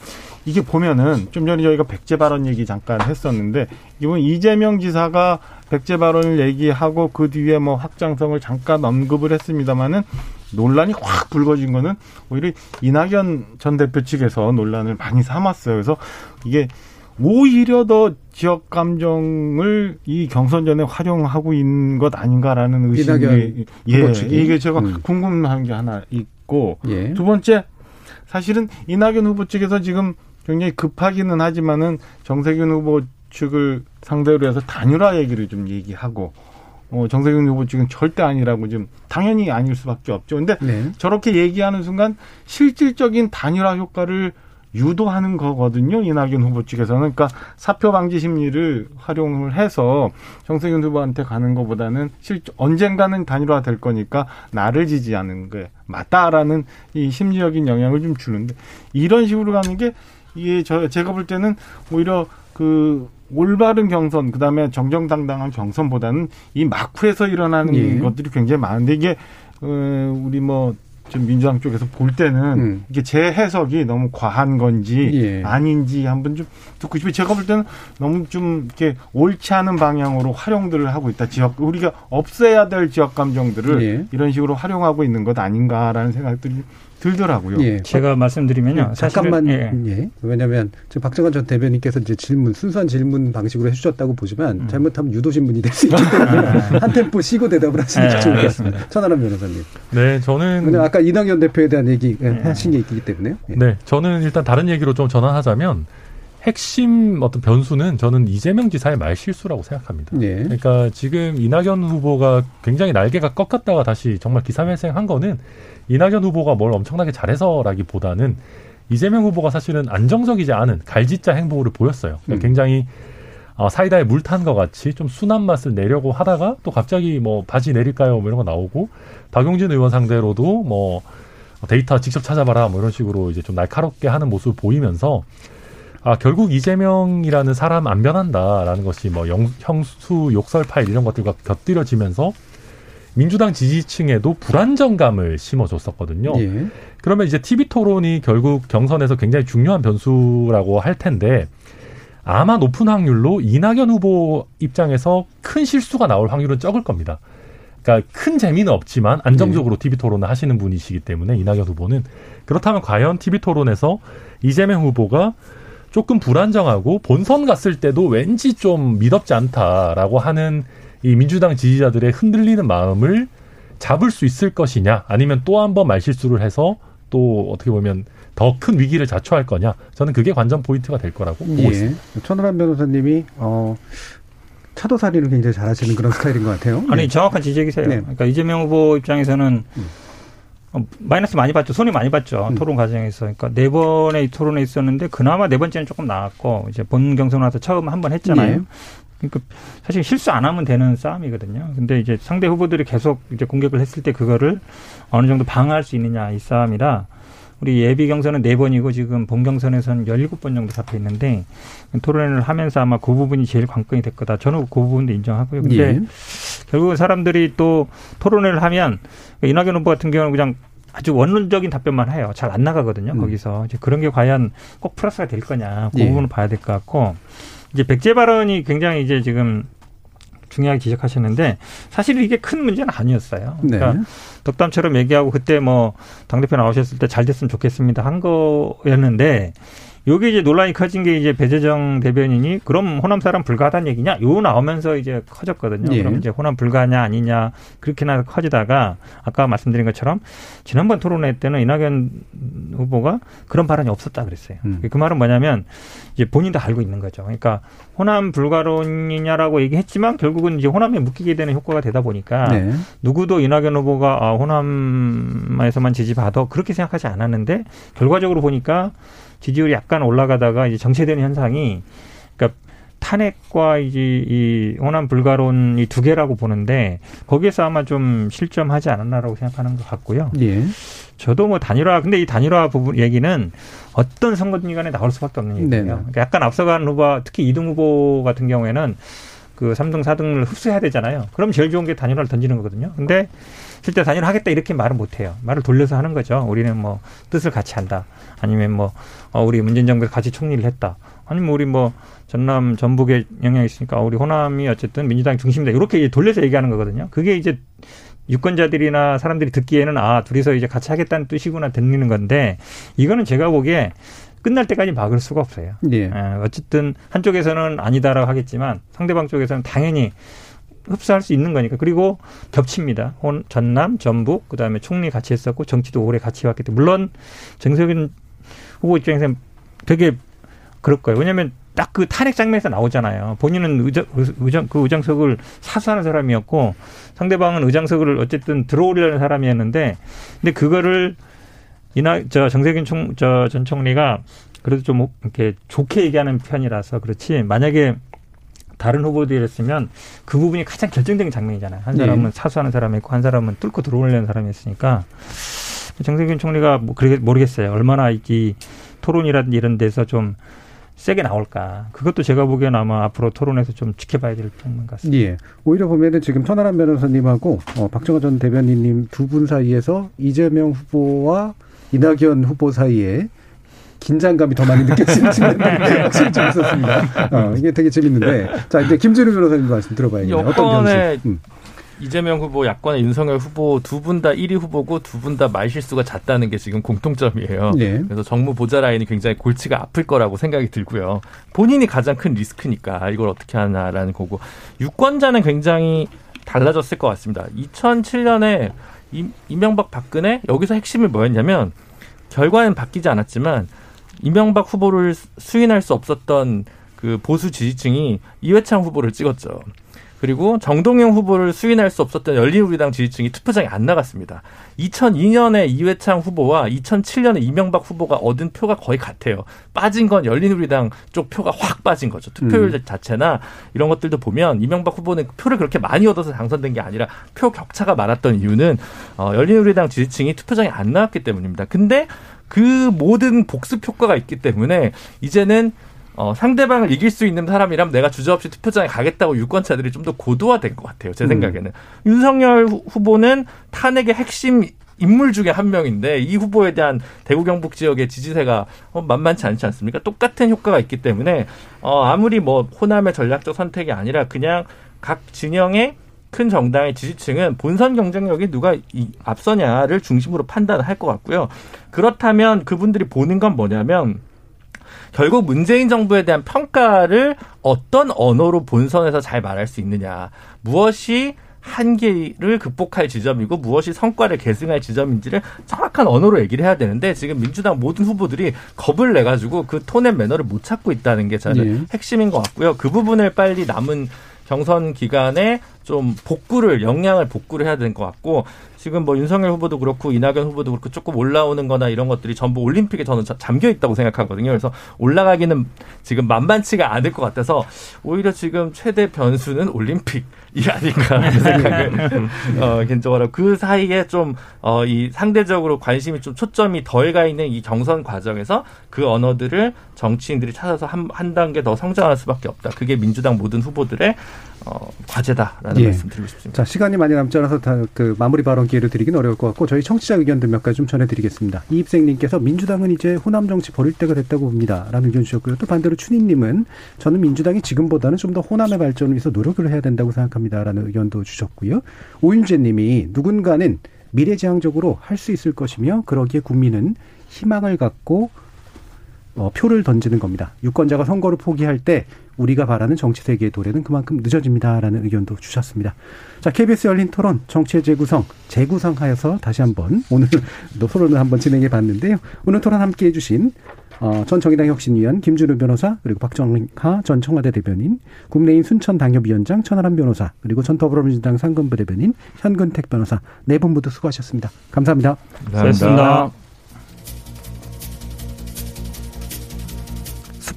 이게 보면은 좀 전에 저희가 백제 발언 얘기 잠깐 했었는데 이번 이재명 지사가 백제 발언을 얘기하고 그 뒤에 뭐 확장성을 잠깐 언급을 했습니다마는 논란이 확 불거진 거는 오히려 이낙연 전 대표 측에서 논란을 많이 삼았어요. 그래서 이게 오히려 더 지역 감정을 이 경선 전에 활용하고 있는 것 아닌가라는 의심이 예 이게 제가 음. 궁금한 게 하나 있고 예. 두 번째 사실은 이낙연 후보 측에서 지금 굉장히 급하기는 하지만은 정세균 후보 측을 상대로 해서 단일화 얘기를 좀 얘기하고 어, 정세균 후보 측은 절대 아니라고 좀 당연히 아닐 수밖에 없죠. 근데 네. 저렇게 얘기하는 순간 실질적인 단일화 효과를 유도하는 거거든요. 이낙연 후보 측에서는. 그러니까 사표 방지 심리를 활용을 해서 정세균 후보한테 가는 것보다는 실 언젠가는 단일화 될 거니까 나를 지지하는 게 맞다라는 이 심리적인 영향을 좀 주는데 이런 식으로 가는 게 이게 저 제가 볼 때는 오히려 그 올바른 경선 그다음에 정정당당한 경선보다는 이 막후에서 일어나는 예. 것들이 굉장히 많은데 이게 어 우리 뭐 좀 민주당 쪽에서 볼 때는 음. 이게 제 해석이 너무 과한 건지 예. 아닌지 한번 좀 듣고 싶어요. 제가 볼 때는 너무 좀 이렇게 옳지 않은 방향으로 활용들을 하고 있다. 지역 우리가 없애야 될 지역 감정들을 예. 이런 식으로 활용하고 있는 것 아닌가라는 생각들이 들더라고요. 예. 제가 말씀드리면요. 예, 잠깐만 예. 예. 왜냐하면 지금 박정환 전 대변인께서 이제 질문 순수한 질문 방식으로 해주셨다고 보지만 음. 잘못하면 유도 신문이 될 수 있기 때문에 한 템포 쉬고 대답을 하시는 게 좋을 것 같습니다. 천하람 변호사님. 네, 저는 아까 이낙연 대표에 대한 얘기 예, 하신 게 있기 때문에요. 예. 네, 저는 일단 다른 얘기로 좀 전환하자면. 핵심 어떤 변수는 저는 이재명 지사의 말 실수라고 생각합니다. 예. 그러니까 지금 이낙연 후보가 굉장히 날개가 꺾였다가 다시 정말 기사회생한 거는 이낙연 후보가 뭘 엄청나게 잘해서라기보다는 이재명 후보가 사실은 안정적이지 않은 갈짓자 행보를 보였어요. 그러니까 음. 굉장히 어, 사이다에 물 탄 것 같이 좀 순한 맛을 내려고 하다가 또 갑자기 뭐 바지 내릴까요? 뭐 이런 거 나오고 박용진 의원 상대로도 뭐 데이터 직접 찾아봐라 뭐 이런 식으로 이제 좀 날카롭게 하는 모습을 보이면서 아 결국 이재명이라는 사람 안 변한다라는 것이 뭐 영, 형수 욕설 파일 이런 것들과 곁들여지면서 민주당 지지층에도 불안정감을 심어줬었거든요. 예. 그러면 이제 TV 토론이 결국 경선에서 굉장히 중요한 변수라고 할 텐데 아마 높은 확률로 이낙연 후보 입장에서 큰 실수가 나올 확률은 적을 겁니다. 그러니까 큰 재미는 없지만 안정적으로 네. TV 토론을 하시는 분이시기 때문에 이낙연 후보는 그렇다면 과연 TV 토론에서 이재명 후보가 조금 불안정하고 본선 갔을 때도 왠지 좀 믿었지 않다라고 하는 이 민주당 지지자들의 흔들리는 마음을 잡을 수 있을 것이냐 아니면 또 한 번 말실수를 해서 또 어떻게 보면 더 큰 위기를 자초할 거냐 저는 그게 관전 포인트가 될 거라고 보고 예. 있습니다. 천하람 변호사님이 어 차도살이를 굉장히 잘하시는 그런 (laughs) 스타일인 것 같아요. 아니 네. 정확한 지적이세요. 네. 그러니까 이재명 후보 입장에서는 음. 어, 마이너스 많이 봤죠. 손이 많이 봤죠. 음. 토론 과정에서. 그러니까 네 번의 토론에 있었는데 그나마 네 번째는 조금 나았고 이제 본 경선 와서 처음 한 번 했잖아요. 네. 그러니까 사실 실수 안 하면 되는 싸움이거든요. 근데 이제 상대 후보들이 계속 이제 공격을 했을 때 그거를 어느 정도 방어할 수 있느냐 이 싸움이라 우리 예비 경선은 네 번이고 지금 본 경선에서는 열일곱 번 정도 잡혀 있는데 토론을 하면서 아마 그 부분이 제일 관건이 될 거다. 저는 그 부분도 인정하고요. 근데 예. 결국은 사람들이 또 토론회를 하면 이낙연 후보 같은 경우는 그냥 아주 원론적인 답변만 해요. 잘 안 나가거든요. 음. 거기서 이제 그런 게 과연 꼭 플러스가 될 거냐 그 예. 부분을 봐야 될 것 같고 이제 백제 발언이 굉장히 이제 지금 중요하게 지적하셨는데 사실 이게 큰 문제는 아니었어요. 그러니까 네. 덕담처럼 얘기하고 그때 뭐 당대표 나오셨을 때 잘 됐으면 좋겠습니다 한 거였는데 요게 이제 논란이 커진 게 이제 배재정 대변인이 그럼 호남 사람 불가하다는 얘기냐? 요 나오면서 이제 커졌거든요. 예. 그럼 이제 호남 불가냐 아니냐 그렇게나 커지다가 아까 말씀드린 것처럼 지난번 토론회 때는 이낙연 후보가 그런 발언이 없었다 그랬어요. 음. 그 말은 뭐냐면 이제 본인도 알고 있는 거죠. 그러니까 호남 불가론이냐라고 얘기했지만 결국은 이제 호남에 묶이게 되는 효과가 되다 보니까 네. 누구도 이낙연 후보가 아, 호남에서만 지지받아 그렇게 생각하지 않았는데 결과적으로 보니까 지지율이 약간 올라가다가 이제 정체되는 현상이 그러니까 탄핵과 이제 이 호남 불가론 이 두 개라고 보는데 거기에서 아마 좀 실점하지 않았나라고 생각하는 것 같고요. 예. 저도 뭐 단일화 근데 이 단일화 부분 얘기는 어떤 선거든간에 나올 수밖에 없는 얘기예요. 그러니까 약간 앞서간 후보 특히 이등 후보 같은 경우에는 그 3등, 4등을 흡수해야 되잖아요. 그럼 제일 좋은 게 단일화를 던지는 거거든요. 근데 실제 단일화 하겠다 이렇게 말을 못 해요. 말을 돌려서 하는 거죠. 우리는 뭐 뜻을 같이 한다. 아니면 뭐 어, 우리 문재인 정부에 같이 총리를 했다. 아니면 우리 뭐 전남 전북에 영향이 있으니까 우리 호남이 어쨌든 민주당 중심이다. 이렇게 돌려서 얘기하는 거거든요. 그게 이제 유권자들이나 사람들이 듣기에는 아 둘이서 이제 같이 하겠다는 뜻이구나 들리는 건데 이거는 제가 보기에 끝날 때까지 막을 수가 없어요. 예. 예. 어쨌든 한쪽에서는 아니다라고 하겠지만 상대방 쪽에서는 당연히 흡수할 수 있는 거니까. 그리고 겹칩니다. 혼, 전남, 전북, 그 다음에 총리 같이 했었고 정치도 오래 같이 왔기 때문에. 물론 정세균 후보 입장에서는 되게 그럴 거예요. 왜냐하면 딱그 탄핵 장면에서 나오잖아요. 본인은 의장, 의장, 그 의장석을 사수하는 사람이었고 상대방은 의장석을 어쨌든 들어오려는 사람이었는데 근데 그거를 이나, 저 정세균 총, 저전 총리가 그래도 좀 이렇게 좋게 얘기하는 편이라서 그렇지 만약에 다른 후보들이었으면 그 부분이 가장 결정적인 장면이잖아요. 한 사람은 네. 사수하는 사람이 있고 한 사람은 뚫고 들어오려는 사람이 있으니까 정세균 총리가 뭐 그러게 모르겠어요. 얼마나 이 토론이라든지 이런 데서 좀 세게 나올까. 그것도 제가 보기에는 아마 앞으로 토론에서 좀 지켜봐야 될 부분 같습니다. 예. 오히려 보면은 지금 천하람 변호사님하고 어, 박정호 전 대변인님 두 분 사이에서 이재명 후보와 이낙연 후보 사이에 긴장감이 더 많이 느껴지는 (laughs) 측면이 확실히 좀 있었습니다. 어, 이게 되게 재밌는데. 자, 이제 김준우 변호사님 말씀 들어봐야겠네요. 어떤 변수? 음. 이재명 후보, 야권의 윤석열 후보 두 분 다 1위 후보고 두 분 다 말실수가 잦다는 게 지금 공통점이에요. 네. 그래서 정무 보좌 라인이 굉장히 골치가 아플 거라고 생각이 들고요. 본인이 가장 큰 리스크니까 이걸 어떻게 하나라는 거고 유권자는 굉장히 달라졌을 것 같습니다. 2007년에 이명박 박근혜 여기서 핵심이 뭐였냐면 결과는 바뀌지 않았지만 이명박 후보를 수인할 수 없었던 그 보수 지지층이 이회창 후보를 찍었죠. 그리고 정동영 후보를 수인할 수 없었던 열린우리당 지지층이 투표장에 안 나갔습니다. 2002년에 이회창 후보와 2007년에 이명박 후보가 얻은 표가 거의 같아요. 빠진 건 열린우리당 쪽 표가 확 빠진 거죠. 투표율 음. 자체나 이런 것들도 보면 이명박 후보는 표를 그렇게 많이 얻어서 당선된 게 아니라 표 격차가 많았던 이유는 어, 열린우리당 지지층이 투표장에 안 나왔기 때문입니다. 근데 그 모든 복습 효과가 있기 때문에 이제는 어, 상대방을 이길 수 있는 사람이라면 내가 주저없이 투표장에 가겠다고 유권자들이 좀 더 고도화된 것 같아요. 제 음. 생각에는. 음. 윤석열 후보는 탄핵의 핵심 인물 중에 한 명인데 이 후보에 대한 대구 경북 지역의 지지세가 어, 만만치 않지 않습니까? 똑같은 효과가 있기 때문에 어, 아무리 뭐 호남의 전략적 선택이 아니라 그냥 각 진영의 큰 정당의 지지층은 본선 경쟁력이 누가 이 앞서냐를 중심으로 판단할 것 같고요. 그렇다면 그분들이 보는 건 뭐냐면 결국 문재인 정부에 대한 평가를 어떤 언어로 본선에서 잘 말할 수 있느냐. 무엇이 한계를 극복할 지점이고 무엇이 성과를 계승할 지점인지를 정확한 언어로 얘기를 해야 되는데 지금 민주당 모든 후보들이 겁을 내 가지고 그 톤의 매너를 못 찾고 있다는 게 저는 네. 핵심인 것 같고요. 그 부분을 빨리 남은 경선 기간에 좀 복구를 역량을 복구를 해야 될것 같고 지금 뭐 윤석열 후보도 그렇고 이낙연 후보도 그렇고 조금 올라오는 거나 이런 것들이 전부 올림픽에 저는 잠겨 있다고 생각하거든요. 그래서 올라가기는 지금 만만치가 않을 것 같아서 오히려 지금 최대 변수는 올림픽 이 아닌가 (laughs) 생각을 어, 개인적으로 그 사이에 좀 어, 이 상대적으로 관심이 좀 초점이 덜가 있는 이 경선 과정에서 그 언어들을 정치인들이 찾아서 한, 한 단계 더 성장할 수밖에 없다. 그게 민주당 모든 후보들의 어, 과제다라는 예. 말씀 드리고 싶습니다. 자, 시간이 많이 남지 않아서 다 그 마무리 발언 기회를 드리긴 어려울 것 같고 저희 청취자 의견들 몇 가지 좀 전해드리겠습니다. 이입생님께서 민주당은 이제 호남 정치 버릴 때가 됐다고 봅니다. 라는 의견 주셨고요. 또 반대로 춘희님은 저는 민주당이 지금보다는 좀 더 호남의 발전을 위해서 노력을 해야 된다고 생각합니다. 라는 의견도 주셨고요. 오윤재님이 누군가는 미래지향적으로 할 수 있을 것이며 그러기에 국민은 희망을 갖고 어, 표를 던지는 겁니다. 유권자가 선거를 포기할 때 우리가 바라는 정치 세계의 도래는 그만큼 늦어집니다라는 의견도 주셨습니다. 자, KBS 열린 토론 정치의 재구성 재구성하여서 다시 한번 오늘 (laughs) 토론을 한번 진행해 봤는데요. 오늘 토론 함께 해주신 어, 전 정의당 혁신위원 김준우 변호사 그리고 박정하 전 청와대 대변인 국내인 순천 당협위원장 천하람 변호사 그리고 전 더불어민주당 상근부 대변인 현근택 변호사 네 분 모두 수고하셨습니다. 감사합니다. 감사합니다.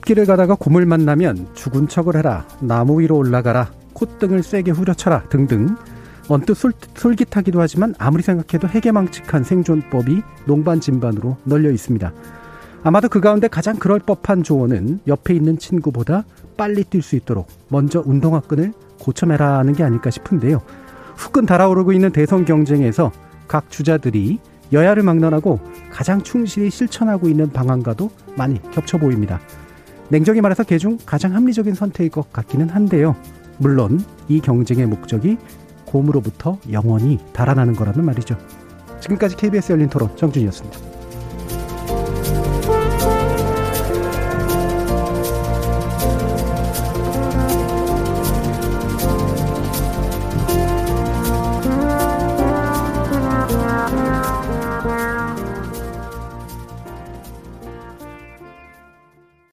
숲길을 가다가 곰을 만나면 죽은 척을 해라. 나무 위로 올라가라. 콧등을 세게 후려쳐라. 등등. 언뜻 솔, 솔깃하기도 하지만 아무리 생각해도 해괴망측한 생존법이 농반진반으로 널려 있습니다. 아마도 그 가운데 가장 그럴 법한 조언은 옆에 있는 친구보다 빨리 뛸 수 있도록 먼저 운동화 끈을 고쳐매라는 게 아닐까 싶은데요. 후끈 달아오르고 있는 대선 경쟁에서 각 주자들이 여야를 막론하고 가장 충실히 실천하고 있는 방안과도 많이 겹쳐 보입니다. 냉정히 말해서 개중 가장 합리적인 선택일 것 같기는 한데요. 물론 이 경쟁의 목적이 곰으로부터 영원히 달아나는 거라면 말이죠. 지금까지 KBS 열린 토론 정준이었습니다.